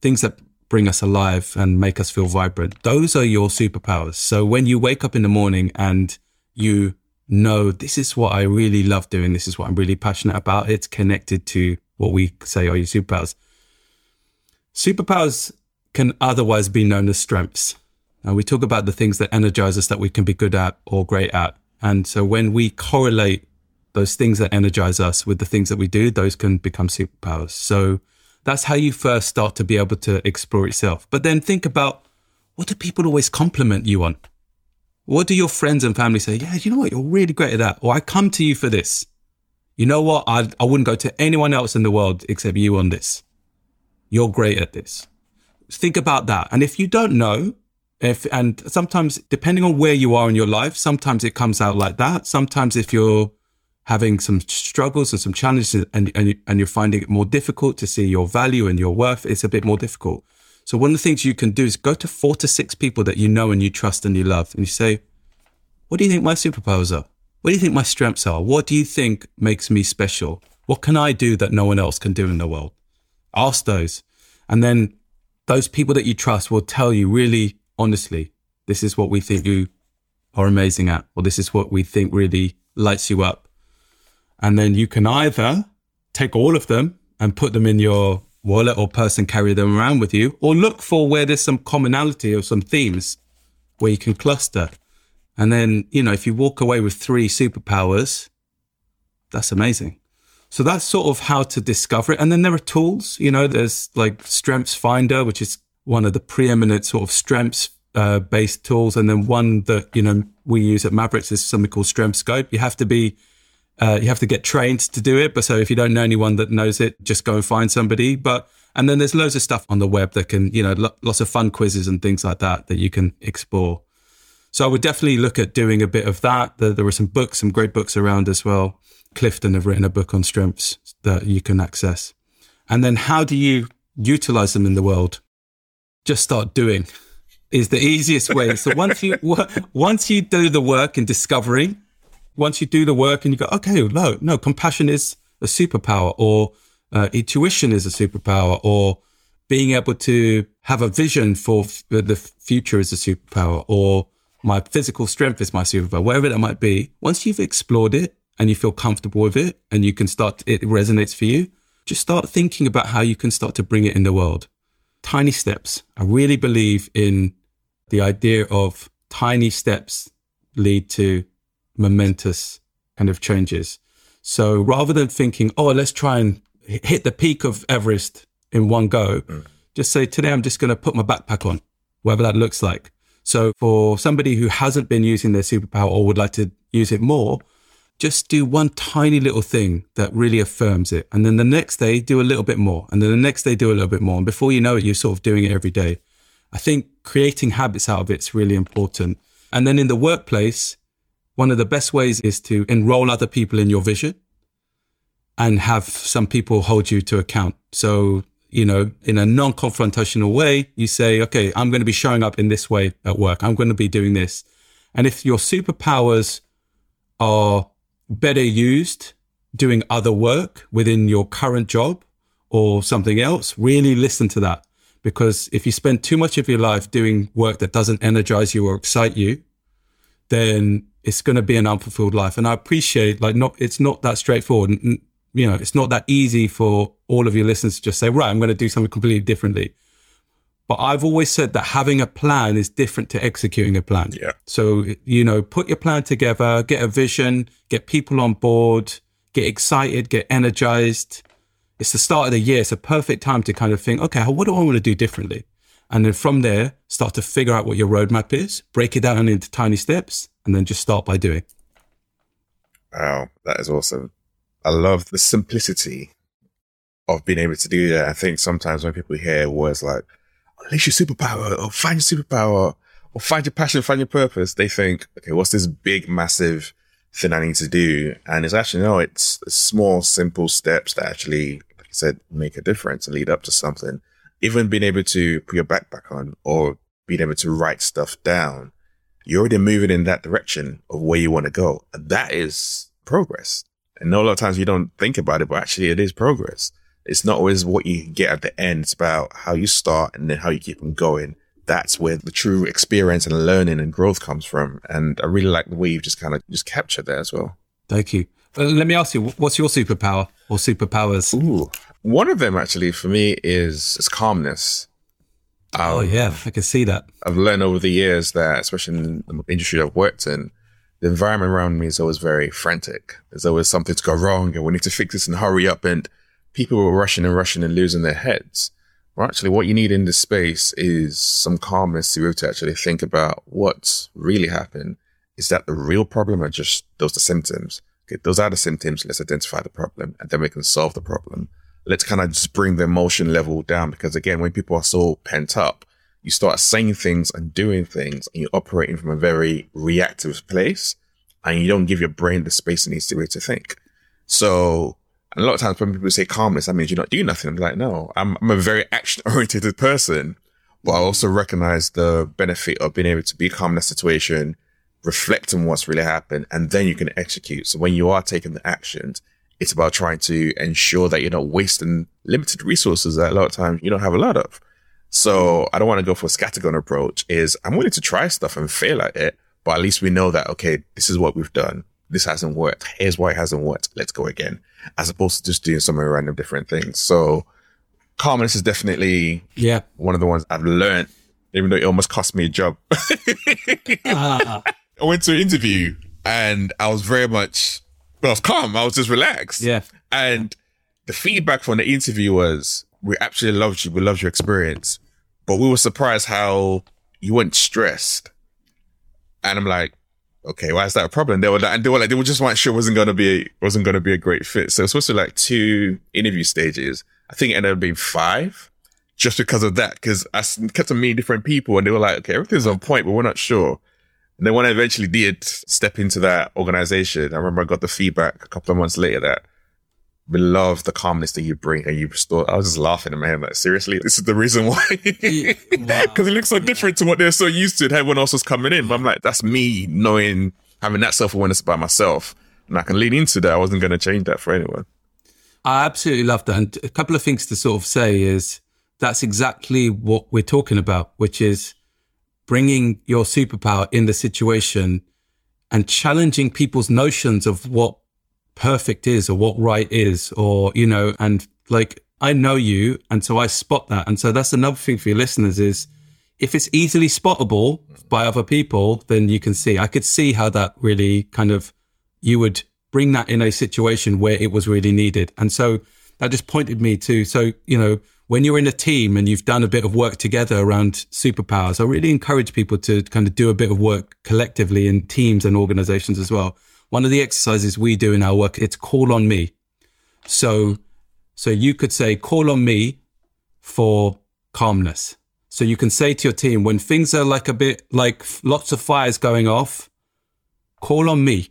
Things that bring us alive and make us feel vibrant. Those are your superpowers. So when you wake up in the morning and you know, this is what I really love doing. This is what I'm really passionate about. It's connected to what we say are your superpowers. Superpowers can otherwise be known as strengths. And we talk about the things that energize us that we can be good at or great at. And so when we correlate those things that energize us with the things that we do, those can become superpowers. So that's how you first start to be able to explore itself. But then think about what do people always compliment you on? What do your friends and family say? Yeah, you know what? You're really great at that. Or I come to you for this. You know what? I, I wouldn't go to anyone else in the world except you on this. You're great at this. Think about that. And if you don't know, if, and sometimes depending on where you are in your life, sometimes it comes out like that. Sometimes if you're having some struggles and some challenges and, and, and you're finding it more difficult to see your value and your worth, it's a bit more difficult. So one of the things you can do is go to four to six people that you know and you trust and you love and you say, what do you think my superpowers are? What do you think my strengths are? What do you think makes me special? What can I do that no one else can do in the world? Ask those. And then those people that you trust will tell you really honestly, this is what we think you are amazing at, or this is what we think really lights you up. And then you can either take all of them and put them in your wallet or purse and carry them around with you, or look for where there's some commonality or some themes where you can cluster. And then, you know, if you walk away with three superpowers, that's amazing. So that's sort of how to discover it. And then there are tools, you know, there's like StrengthsFinder, which is one of the preeminent sort of strengths uh, based tools. And then one that, you know, we use at Mavericks is something called Strengthscope. You have to be uh, you have to get trained to do it. But so if you don't know anyone that knows it, just go and find somebody. But and then there's loads of stuff on the web that can, you know, lo- lots of fun quizzes and things like that that you can explore. So I would definitely look at doing a bit of that. There, there were some books, some great books around as well. Clifton have written a book on strengths that you can access. And then how do you utilize them in the world? Just start doing is the easiest way. So once you once you do the work in discovering once you do the work and you go, okay, no, no, compassion is a superpower, or uh, intuition is a superpower, or being able to have a vision for f- the future is a superpower, or my physical strength is my superpower, whatever that might be. Once you've explored it and you feel comfortable with it and you can start, it resonates for you, just start thinking about how you can start to bring it in the world. Tiny steps. I really believe in the idea of tiny steps lead to momentous kind of changes. So rather than thinking, oh, let's try and hit the peak of Everest in one go, mm. just say, today I'm just going to put my backpack on, whatever that looks like. So for somebody who hasn't been using their superpower or would like to use it more, just do one tiny little thing that really affirms it. And then the next day, do a little bit more. And then the next day, do a little bit more. And before you know it, you're sort of doing it every day. I think creating habits out of it is really important. And then in the workplace, one of the best ways is to enroll other people in your vision and have some people hold you to account. So, you know, in a non confrontational way, you say, okay, I'm going to be showing up in this way at work. I'm going to be doing this. And if your superpowers are better used doing other work within your current job or something else, really listen to that. Because if you spend too much of your life doing work that doesn't energize you or excite you, then it's going to be an unfulfilled life. And I appreciate like not, it's not that straightforward. You know, it's not that easy for all of your listeners to just say, right, I'm going to do something completely differently. But I've always said that having a plan is different to executing a plan. Yeah. So, you know, put your plan together, get a vision, get people on board, get excited, get energized. It's the start of the year. It's a perfect time to kind of think, okay, what do I want to do differently? And then from there, start to figure out what your roadmap is, break it down into tiny steps, and then just start by doing. Wow, that is awesome. I love the simplicity of being able to do that. I think sometimes when people hear words like, unleash your superpower or find your superpower or find your passion, find your purpose. They think, okay, what's this big, massive thing I need to do? And it's actually, no, it's small, simple steps that actually, like I said, make a difference and lead up to something. Even being able to put your backpack on or being able to write stuff down, you're already moving in that direction of where you want to go. And that is progress. And a lot of times you don't think about it, but actually it is progress. It's not always what you get at the end. It's about how you start and then how you keep on going. That's where the true experience and learning and growth comes from. And I really like the way you've just kind of just captured that as well. Thank you. Uh, let me ask you, what's your superpower or superpowers? Ooh, one of them actually for me is, is calmness. Um, oh yeah, I can see that. I've learned over the years that, especially in the industry I've worked in, the environment around me is always very frantic. There's always something to go wrong, and we need to fix this and hurry up. And people were rushing and rushing and losing their heads. Well, actually, what you need in this space is some calmness to be able to actually think about what's really happened. Is that the real problem or just those the symptoms? Okay, those are the symptoms. Let's identify the problem and then we can solve the problem. Let's kind of just bring the emotion level down because again, when people are so pent up, you start saying things and doing things and you're operating from a very reactive place and you don't give your brain the space it needs to be to think. So a lot of times when people say calmness, that means you're not doing nothing. I'm like, no, I'm, I'm a very action oriented person, but I also recognize the benefit of being able to be calm in a situation, reflect on what's really happened, and then you can execute. So when you are taking the actions, it's about trying to ensure that you're not wasting limited resources that a lot of times you don't have a lot of. So I don't want to go for a scattergun approach is I'm willing to try stuff and fail at it, but at least we know that, okay, this is what we've done this hasn't worked. Here's why it hasn't worked. Let's go again. As opposed to just doing some random different things. So calmness is definitely yeah one of the ones I've learned, even though it almost cost me a job. uh. I went to an interview and I was very much, well, I was calm. I was just relaxed. Yeah. And the feedback from the interview was, we absolutely loved you. We loved your experience, but we were surprised how you weren't stressed. And I'm like, okay, why is that a problem? They were like, and they were like, they were just weren't sure wasn't to be, a, wasn't going to be a great fit. So it's supposed to be like two interview stages. I think it ended up being five just because of that. Cause I kept on meeting different people and they were like, okay, everything's on point, but we're not sure. And then when I eventually did step into that organization, I remember I got the feedback a couple of months later that we love the calmness that you bring and you restore. I was just laughing in my head, like, seriously, this is the reason why. Because wow. it looks so different to what they're so used to and everyone else was coming in. But I'm like, that's me knowing, having that self awareness about myself. And I can lean into that. I wasn't going to change that for anyone. I absolutely love that. And a couple of things to sort of say is that's exactly what we're talking about, which is bringing your superpower in the situation and challenging people's notions of what perfect is or what right is, or, you know, and like I know you. And so I spot that. And so that's another thing for your listeners is if it's easily spottable by other people, then you can see, I could see how that really kind of, you would bring that in a situation where it was really needed. And so that just pointed me to, so, you know, when you're in a team and you've done a bit of work together around superpowers, I really encourage people to kind of do a bit of work collectively in teams and organizations as well. One of the exercises we do in our work, it's call on me. So, so you could say, call on me for calmness. So you can say to your team, when things are like a bit like lots of fires going off, call on me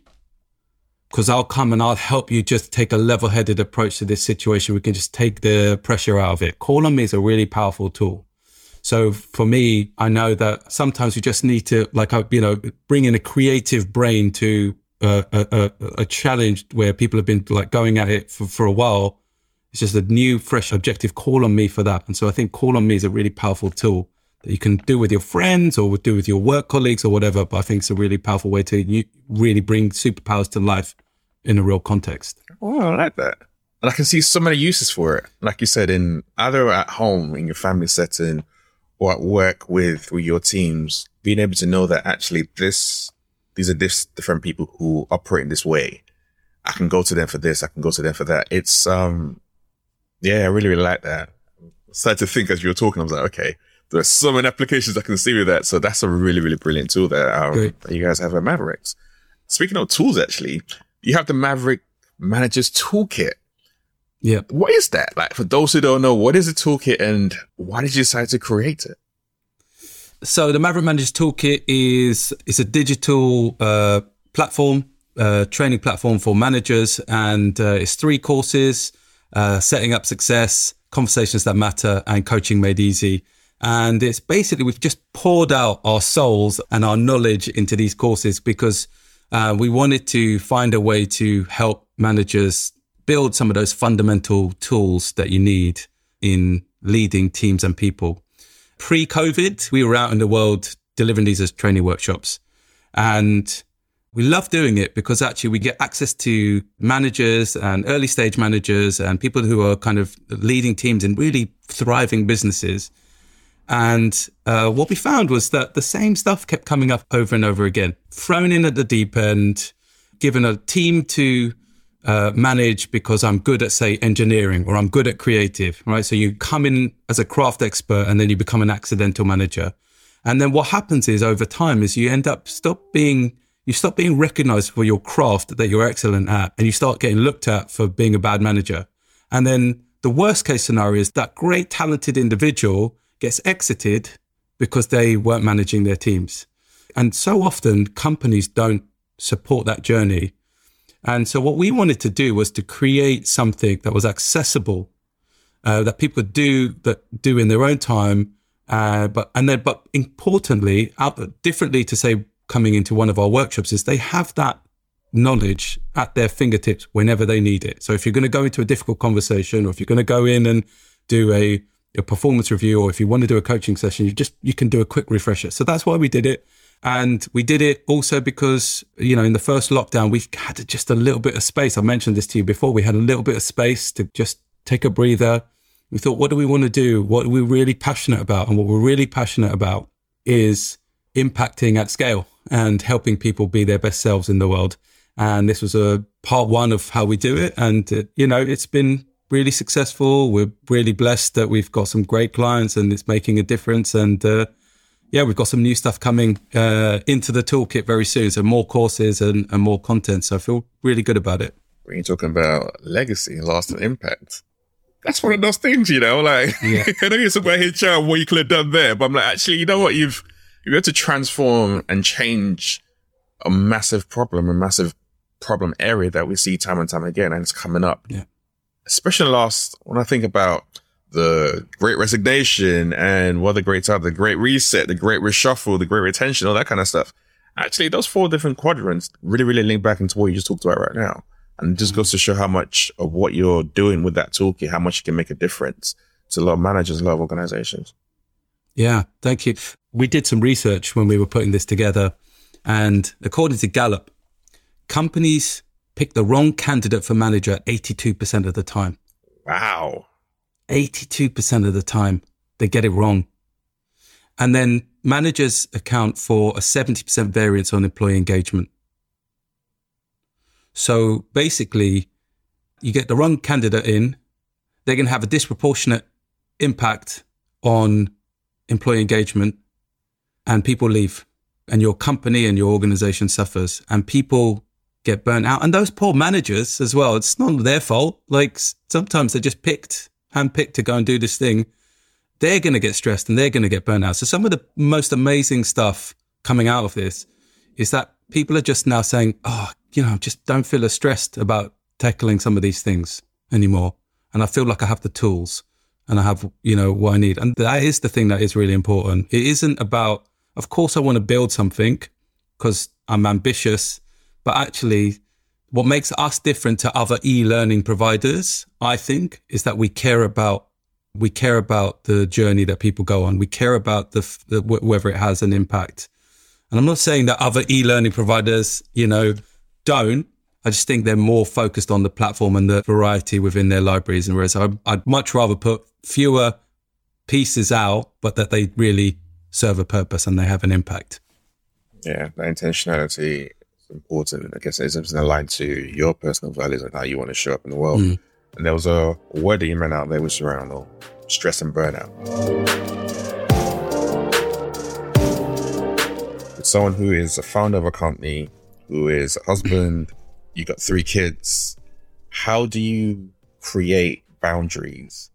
because I'll come and I'll help you just take a level headed approach to this situation. We can just take the pressure out of it. Call on me is a really powerful tool. So for me, I know that sometimes we just need to, like, uh, you know, bring in a creative brain to a, a, a challenge where people have been like going at it for, for a while. It's just a new, fresh objective. Call on me for that. And so I think call on me is a really powerful tool that you can do with your friends or do with your work colleagues or whatever. But I think it's a really powerful way to really bring superpowers to life in a real context. Oh, I like that. And I can see so many uses for it. Like you said, in either at home in your family setting or at work with, with your teams, being able to know that actually this, these are this different people who operate in this way. I can go to them for this. I can go to them for that. It's, um, yeah, I really, really like that. I started to think as you were talking, I was like, okay, there are so many applications I can see with that. So that's a really, really brilliant tool that, um, that you guys have at Mavericks. Speaking of tools, actually, you have the Maverick Manager's Toolkit. Yeah. What is that? Like, for those who don't know, what is a toolkit and why did you decide to create it? So the Maverick Manager's Toolkit is it's a digital uh, platform, uh, training platform for managers, and uh, it's three courses: uh, setting up success, conversations that matter, and coaching made easy. And it's basically we've just poured out our souls and our knowledge into these courses because uh, we wanted to find a way to help managers build some of those fundamental tools that you need in leading teams and people. Pre COVID, we were out in the world delivering these as training workshops. And we love doing it because actually we get access to managers and early stage managers and people who are kind of leading teams in really thriving businesses. And uh, what we found was that the same stuff kept coming up over and over again. Thrown in at the deep end, given a team to uh, manage because I'm good at, say, engineering or I'm good at creative, right? So you come in as a craft expert and then you become an accidental manager. And then what happens is over time is you end up stop being, you stop being recognized for your craft that you're excellent at and you start getting looked at for being a bad manager. And then the worst case scenario is that great talented individual gets exited because they weren't managing their teams. And so often companies don't support that journey. And so what we wanted to do was to create something that was accessible, uh, that people could do that do in their own time. Uh, but, and then, but importantly, out, differently to say coming into one of our workshops is they have that knowledge at their fingertips whenever they need it. So if you're going to go into a difficult conversation or if you're going to go in and do a a performance review or if you want to do a coaching session, you just, you can do a quick refresher. So that's why we did it. And we did it also because, you know, in the first lockdown, we had just a little bit of space. I mentioned this to you before. We had a little bit of space to just take a breather. We thought, what do we want to do? What are we really passionate about? And what we're really passionate about is impacting at scale and helping people be their best selves in the world. And this was a part one of how we do it. And, uh, you know, it's been really successful. We're really blessed that we've got some great clients and it's making a difference. And uh, yeah, we've got some new stuff coming uh, into the toolkit very soon. So more courses and, and more content. So I feel really good about it. When you're talking about legacy and lasting impact, that's one of those things, you know, like yeah. I know you're talking about HR what you could have done there, but I'm like, actually, you know what? You've, you've had to transform and change a massive problem, a massive problem area that we see time and time again, and it's coming up. Yeah especially last when I think about the great resignation and what the greats are, the great reset, the great reshuffle, the great retention, all that kind of stuff. Actually, those four different quadrants really, really link back into what you just talked about right now. And it just goes to show how much of what you're doing with that toolkit, how much you can make a difference to a lot of managers, a lot of organizations. Yeah, thank you. We did some research when we were putting this together. And according to Gallup, companies pick the wrong candidate for manager 82% of the time. Wow. 82% of the time, they get it wrong. And then managers account for a 70% variance on employee engagement. So basically, you get the wrong candidate in, they're going to have a disproportionate impact on employee engagement, and people leave, and your company and your organization suffers, and people get burnt out. And those poor managers as well, it's not their fault. Like sometimes they're just picked, handpicked to go and do this thing. They're going to get stressed and they're going to get burnt out. So some of the most amazing stuff coming out of this is that people are just now saying, oh, you know, just don't feel as stressed about tackling some of these things anymore. And I feel like I have the tools and I have, you know, what I need. And that is the thing that is really important. It isn't about, of course, I want to build something because I'm ambitious, but actually, what makes us different to other e-learning providers, I think, is that we care about we care about the journey that people go on. We care about the, the whether it has an impact. And I'm not saying that other e-learning providers, you know, don't. I just think they're more focused on the platform and the variety within their libraries. And whereas I'd, I'd much rather put fewer pieces out, but that they really serve a purpose and they have an impact. Yeah, that intentionality is important. I guess it's something aligned to your personal values and how you want to show up in the world. Mm. And there was a word that you meant out there which was around stress and burnout. It's someone who is a founder of a company, who is a husband, you got three kids. How do you create boundaries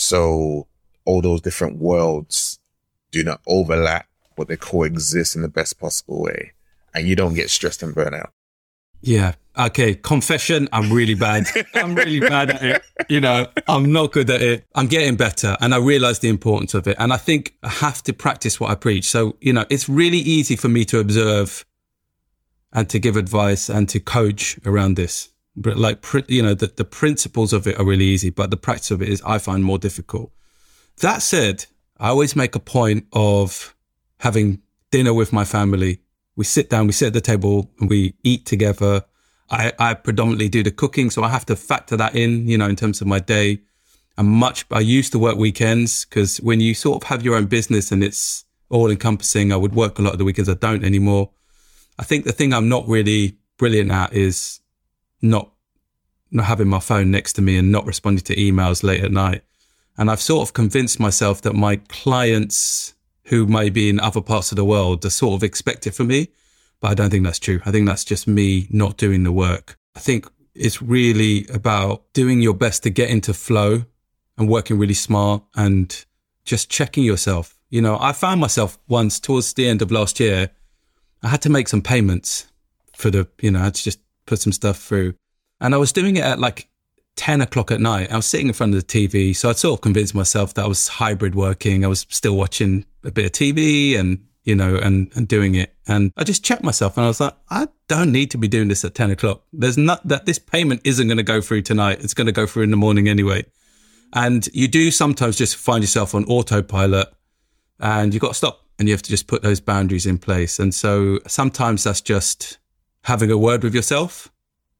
so all those different worlds do not overlap, but they coexist in the best possible way, and you don't get stressed and burn out? Yeah. Okay. Confession. I'm really bad. I'm really bad at it. You know, I'm not good at it. I'm getting better and I realize the importance of it. And I think I have to practice what I preach. So, you know, it's really easy for me to observe and to give advice and to coach around this. But like, you know, the, the principles of it are really easy, but the practice of it is, I find more difficult. That said, I always make a point of having dinner with my family. We sit down, we sit at the table and we eat together. I, I predominantly do the cooking, so I have to factor that in, you know, in terms of my day. I'm much, I used to work weekends because when you sort of have your own business and it's all encompassing, I would work a lot of the weekends. I don't anymore. I think the thing I'm not really brilliant at is not not having my phone next to me and not responding to emails late at night. And I've sort of convinced myself that my clients who may be in other parts of the world are sort of expect it from me. But I don't think that's true. I think that's just me not doing the work. I think it's really about doing your best to get into flow and working really smart and just checking yourself. You know, I found myself once towards the end of last year I had to make some payments for the, you know, I had to just put some stuff through. And I was doing it at like 10 o'clock at night. I was sitting in front of the TV. So I'd sort of convinced myself that I was hybrid working. I was still watching a bit of TV and, you know, and, and doing it. And I just checked myself and I was like, I don't need to be doing this at 10 o'clock. There's not that this payment isn't going to go through tonight. It's going to go through in the morning anyway. And you do sometimes just find yourself on autopilot and you've got to stop and you have to just put those boundaries in place. And so sometimes that's just having a word with yourself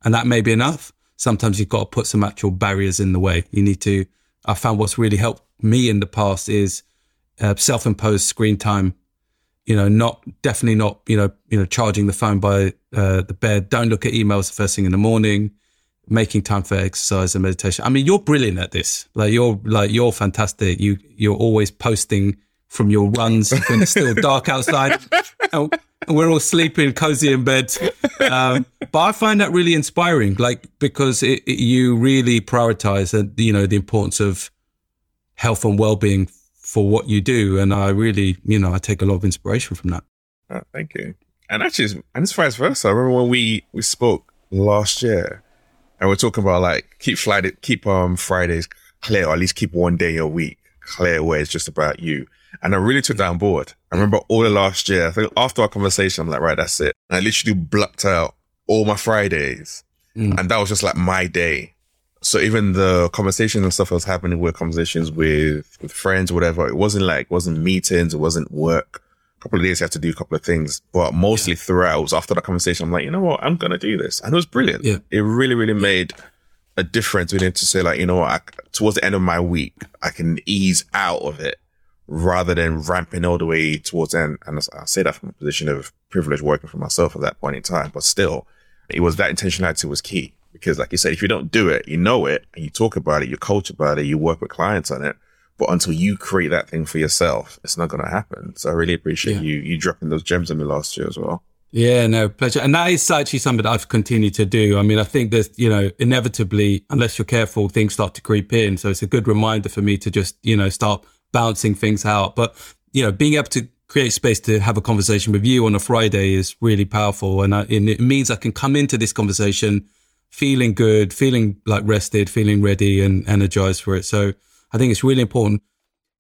and that may be enough. Sometimes you've got to put some actual barriers in the way. You need to, I found what's really helped me in the past is uh, self-imposed screen time. You know, not definitely not, you know, you know, charging the phone by uh, the bed. Don't look at emails the first thing in the morning. Making time for exercise and meditation. I mean, you're brilliant at this. Like you're like you're fantastic. You you're always posting from your runs when it's still dark outside. and we're all sleeping cozy in bed. Um, but I find that really inspiring, like because it, it, you really prioritize, uh, you know, the importance of health and well-being for what you do, and I really, you know, I take a lot of inspiration from that. Oh, thank you. And actually, and it's vice versa. I remember when we we spoke last year, and we're talking about like keep Friday, keep um Fridays clear, or at least keep one day a week clear where it's just about you. And I really took that on board. I remember all the last year, I think after our conversation, I'm like, right, that's it. And I literally blocked out all my Fridays And that was just like my day. So even the conversations and stuff I was happening were conversations with, with friends whatever. It wasn't like, it wasn't meetings. It wasn't work. A couple of days I had to do a couple of things, but mostly throughout it was after that conversation. I'm like, you know what? I'm going to do this. And it was brilliant. Yeah. It really, really made a difference We able to say like, you know what? I, towards the end of my week, I can ease out of it rather than ramping all the way towards the end. And I say that from a position of privilege working for myself at that point in time, but still it was that intentionality was key because like you said, if you don't do it, you know it and you talk about it, you coach about it, you work with clients on it. But until you create that thing for yourself, it's not going to happen. So I really appreciate Yeah. you, you dropping those gems on me last year as well. Yeah, no, pleasure. And that is actually something that I've continued to do. I mean, I think there's, you know, inevitably, unless you're careful, things start to creep in. So it's a good reminder for me to just, you know, start bouncing things out. But, you know, being able to create space to have a conversation with you on a Friday is really powerful. And, I, and it means I can come into this conversation feeling good, feeling like rested, feeling ready and energized for it. So I think it's really important.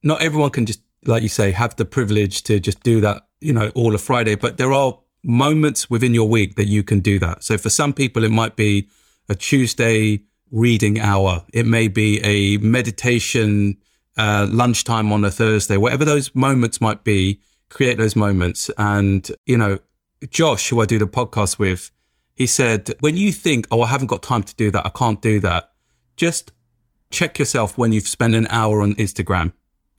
Not everyone can just, like you say, have the privilege to just do that, you know, all a Friday, but there are moments within your week that you can do that. So for some people, it might be a Tuesday reading hour. It may be a meditation uh, lunchtime on a Thursday, whatever those moments might be, create those moments. And, you know, Josh, who I do the podcast with, he said, when you think, oh, I haven't got time to do that, I can't do that, just check yourself when you've spent an hour on Instagram,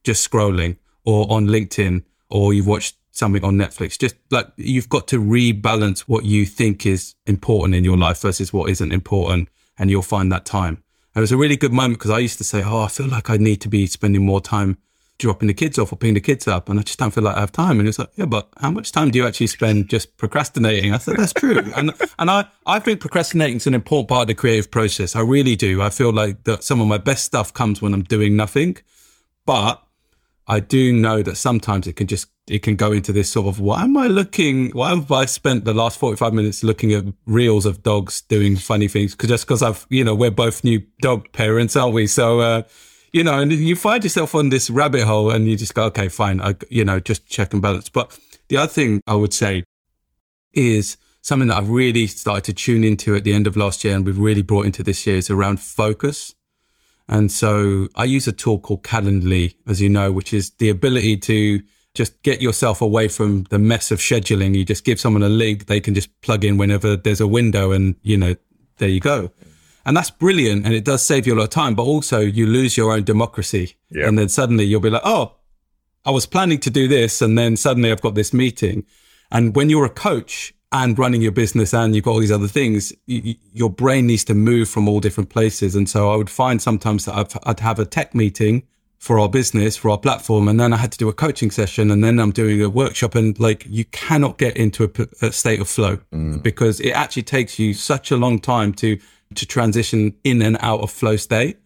just scrolling, or on LinkedIn, or you've watched something on Netflix. Just like you've got to rebalance what you think is important in your life versus what isn't important, and you'll find that time. And it was a really good moment because I used to say, oh, I feel like I need to be spending more time dropping the kids off or picking the kids up, and I just don't feel like I have time. And it's like, yeah, but how much time do you actually spend just procrastinating? I said, that's true. and and I, I think procrastinating is an important part of the creative process. I really do. I feel like that some of my best stuff comes when I'm doing nothing. But I do know that sometimes it can just it can go into this sort of why am I looking why have I spent the last 45 minutes looking at reels of dogs doing funny things cause just because I've you know we're both new dog parents aren't we so uh you know and you find yourself on this rabbit hole and you just go okay fine I you know just check and balance but the other thing I would say is something that I've really started to tune into at the end of last year and we've really brought into this year is around focus and so I use a tool called Calendly, as you know, which is the ability to just get yourself away from the mess of scheduling. You just give someone a link, they can just plug in whenever there's a window and, you know, there you go. And that's brilliant. And it does save you a lot of time, but also you lose your own democracy. Yeah. And then suddenly you'll be like, oh, I was planning to do this. And then suddenly I've got this meeting. And when you're a coach and running your business and you've got all these other things, y y- your brain needs to move from all different places. And so I would find sometimes that I've, I'd have a tech meeting for our business, for our platform. And then I had to do a coaching session and then I'm doing a workshop and like you cannot get into a state of flow mm. because it actually takes you such a long time to, to transition in and out of flow state.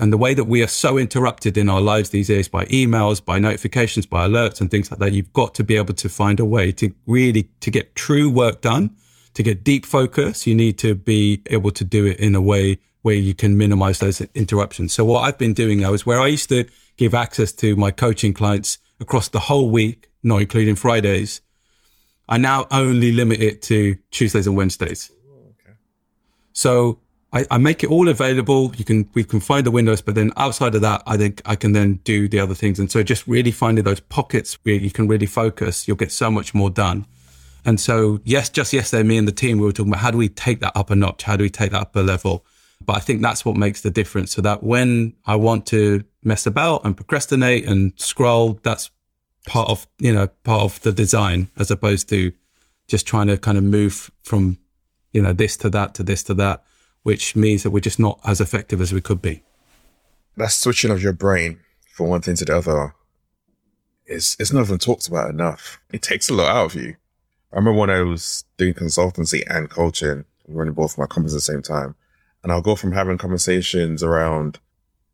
And the way that we are so interrupted in our lives these days by emails, by notifications, by alerts and things like that, you've got to be able to find a way to really, to get true work done, to get deep focus. You need to be able to do it in a way where you can minimize those interruptions. So what I've been doing now is where I used to give access to my coaching clients across the whole week, not including Fridays. I now only limit it to Tuesdays and Wednesdays. So I, I make it all available. You can we can find the windows, but then outside of that, I think I can then do the other things. And so just really finding those pockets where you can really focus, you'll get so much more done. And so yes, just yesterday, me and the team we were talking about how do we take that up a notch? How do we take that up a level? But I think that's what makes the difference. So that when I want to mess about and procrastinate and scroll, that's part of you know part of the design as opposed to just trying to kind of move from you know this to that to this to that which means that we're just not as effective as we could be that switching of your brain from one thing to the other is it's not even talked about enough. It takes a lot out of you. I remember when I was doing consultancy and coaching, running both my companies at the same time, and I'll go from having conversations around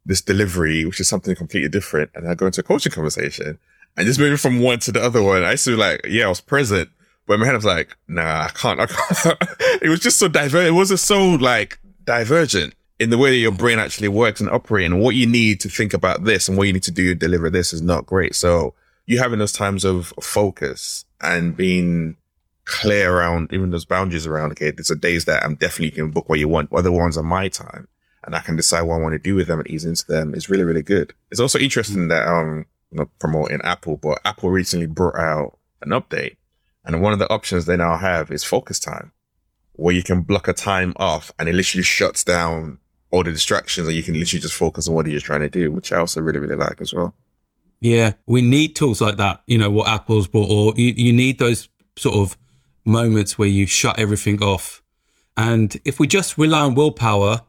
this delivery, which is something completely different, and I go into a coaching conversation and just moving from one to the other one. I used to be like, yeah, I was present, but in my head I was like, nah, I can't. I can't. it was just so divergent. It wasn't so like divergent in the way that your brain actually works and operates and what you need to think about this and what you need to do to deliver this is not great. So you having those times of focus and being clear around even those boundaries around, okay, there's a days that I'm definitely can book what you want. Other ones are my time and I can decide what I want to do with them and ease into them is really, really good. It's also interesting that, um, I'm not promoting Apple, but Apple recently brought out an update and one of the options they now have is focus time where you can block a time off and it literally shuts down all the distractions and you can literally just focus on what you're trying to do, which I also really, really like as well. Yeah, we need tools like that. You know what Apple's brought, or you, you need those sort of moments where you shut everything off. And if we just rely on willpower,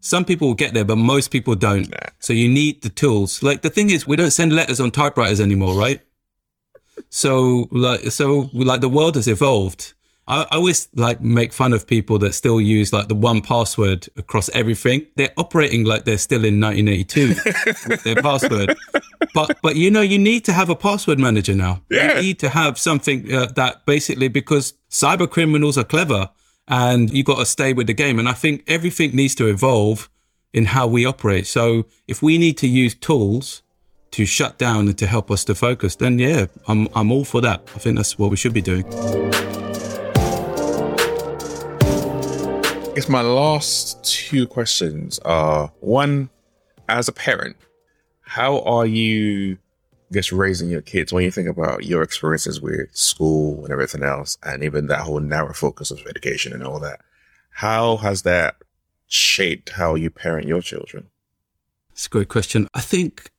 some people will get there, but most people don't. Nah. So you need the tools. Like the thing is, we don't send letters on typewriters anymore, right? So like, so like the world has evolved. I, I always like make fun of people that still use like the one password across everything. They're operating like they're still in 1982 with their password. But but you know you need to have a password manager now. Yeah. You need to have something uh, that basically because cyber criminals are clever and you got to stay with the game. And I think everything needs to evolve in how we operate. So if we need to use tools to shut down and to help us to focus, then yeah, I'm I'm all for that. I think that's what we should be doing. I guess my last two questions are one, as a parent, how are you, I guess, raising your kids when you think about your experiences with school and everything else, and even that whole narrow focus of education and all that? How has that shaped how you parent your children? It's a great question. I think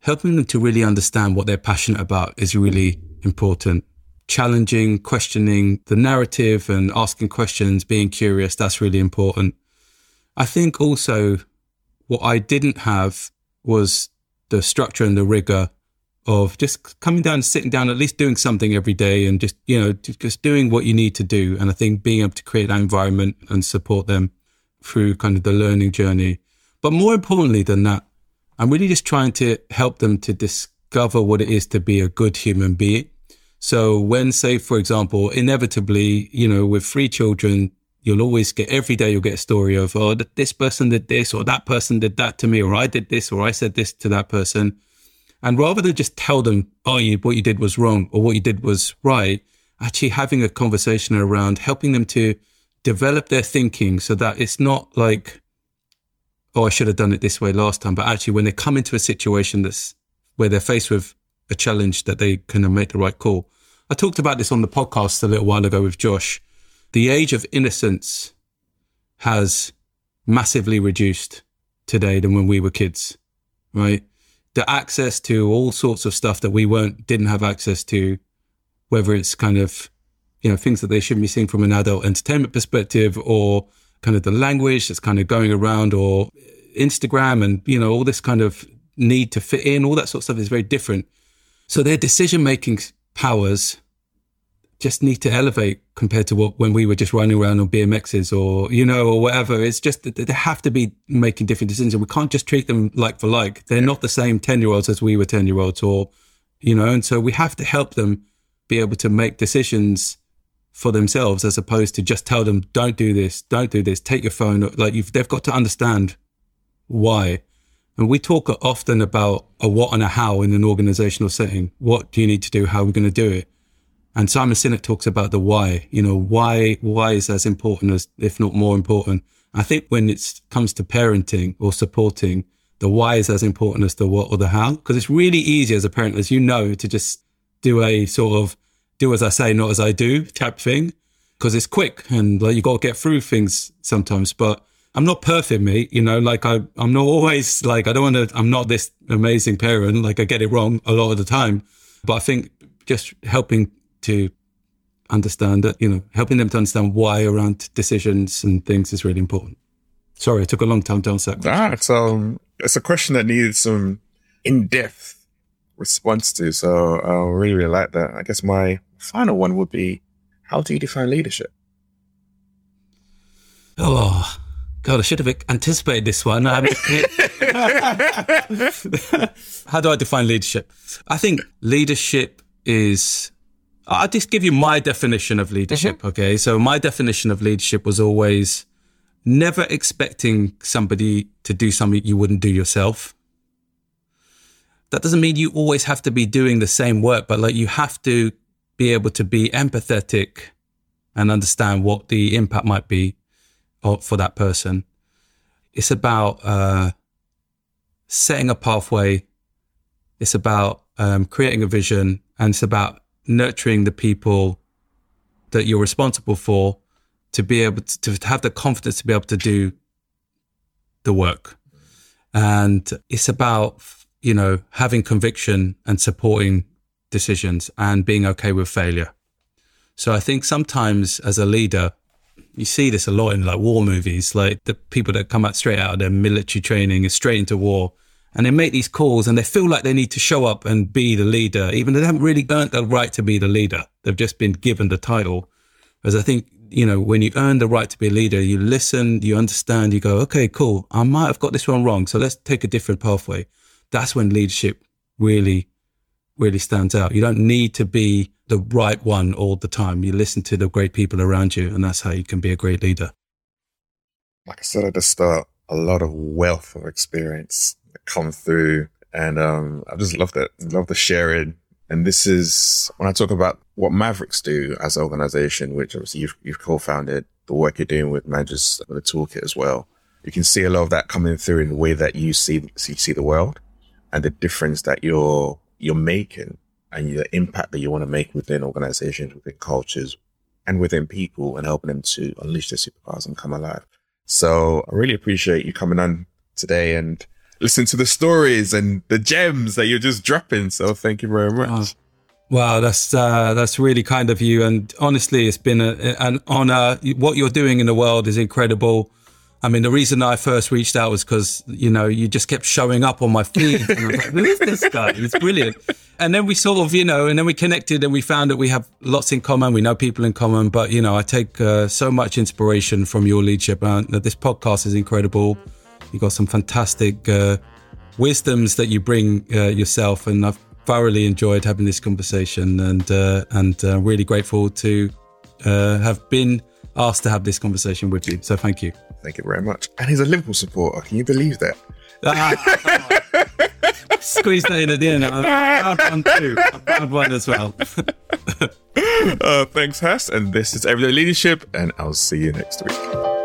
helping them to really understand what they're passionate about is really important challenging, questioning the narrative and asking questions, being curious, that's really important. I think also what I didn't have was the structure and the rigor of just coming down, sitting down, at least doing something every day and just, you know, just doing what you need to do. And I think being able to create that environment and support them through kind of the learning journey. But more importantly than that, I'm really just trying to help them to discover what it is to be a good human being so when, say, for example, inevitably, you know, with three children, you'll always get every day you'll get a story of, oh, this person did this or that person did that to me, or I did this or I said this to that person. And rather than just tell them, oh, you, what you did was wrong or what you did was right, actually having a conversation around helping them to develop their thinking so that it's not like, oh, I should have done it this way last time. But actually, when they come into a situation that's where they're faced with a challenge that they can make the right call. I talked about this on the podcast a little while ago with Josh. The age of innocence has massively reduced today than when we were kids, right? The access to all sorts of stuff that we weren't, didn't have access to, whether it's kind of, you know, things that they shouldn't be seeing from an adult entertainment perspective or kind of the language that's kind of going around or Instagram and, you know, all this kind of need to fit in, all that sort of stuff is very different. So their decision making powers just need to elevate compared to what when we were just running around on BMXs or you know or whatever. It's just that they have to be making different decisions. And we can't just treat them like for like. They're not the same ten year olds as we were ten year olds, or you know. And so we have to help them be able to make decisions for themselves as opposed to just tell them don't do this, don't do this, take your phone. Like they've got to understand why. And we talk often about a what and a how in an organizational setting. What do you need to do? How are we going to do it? And Simon Sinek talks about the why. You know, why, why is as important as, if not more important. I think when it comes to parenting or supporting, the why is as important as the what or the how. Because it's really easy as a parent, as you know, to just do a sort of do as I say, not as I do type thing. Because it's quick and like you got to get through things sometimes. But I'm not perfect, mate. You know, like I, I'm not always like, I don't want to, I'm not this amazing parent. Like I get it wrong a lot of the time. But I think just helping to understand that, you know, helping them to understand why around decisions and things is really important. Sorry, it took a long time to answer that question. It's, um, it's a question that needed some in-depth response to. So I really, really like that. I guess my final one would be, how do you define leadership? Oh, God, I should have anticipated this one. How do I define leadership? I think leadership is. I'll just give you my definition of leadership. Mm-hmm. Okay. So my definition of leadership was always never expecting somebody to do something you wouldn't do yourself. That doesn't mean you always have to be doing the same work, but like you have to be able to be empathetic and understand what the impact might be for that person. It's about uh, setting a pathway. It's about um, creating a vision, and it's about nurturing the people that you're responsible for to be able to, to have the confidence to be able to do the work. And it's about, you know, having conviction and supporting decisions and being okay with failure. So I think sometimes as a leader, you see this a lot in like war movies, like the people that come out straight out of their military training and straight into war and they make these calls and they feel like they need to show up and be the leader, even though they haven't really earned the right to be the leader. They've just been given the title. Whereas I think, you know, when you earn the right to be a leader, you listen, you understand, you go, okay, cool. I might have got this one wrong. So let's take a different pathway. That's when leadership really, really stands out. You don't need to be the right one all the time. You listen to the great people around you, and that's how you can be a great leader. Like I said at the start, a lot of wealth of experience come through. And um, I just love that, love the sharing. And this is when I talk about what Mavericks do as an organization, which obviously you've, you've co-founded the work you're doing with Managers the Toolkit as well. You can see a lot of that coming through in the way that you see, you see the world and the difference that you're, you're making and the impact that you want to make within organizations, within cultures and within people and helping them to unleash their superpowers and come alive. So I really appreciate you coming on today and listen to the stories and the gems that you're just dropping. So thank you very much. Oh, wow, that's uh, that's really kind of you. And honestly, it's been a, an honor. What you're doing in the world is incredible. I mean, the reason I first reached out was because you know you just kept showing up on my feed. And I was like, Who is this guy? It's brilliant. And then we sort of, you know, and then we connected and we found that we have lots in common. We know people in common. But you know, I take uh, so much inspiration from your leadership. And this podcast is incredible. You've got some fantastic uh, wisdoms that you bring uh, yourself, and I've thoroughly enjoyed having this conversation, and uh, and uh, really grateful to uh, have been asked to have this conversation with you. So thank you. Thank you very much. And he's a Liverpool supporter. Can you believe that? Ah, Squeeze that in at the end. I found too. I found one as well. uh, thanks, Hess. And this is Everyday Leadership, and I'll see you next week.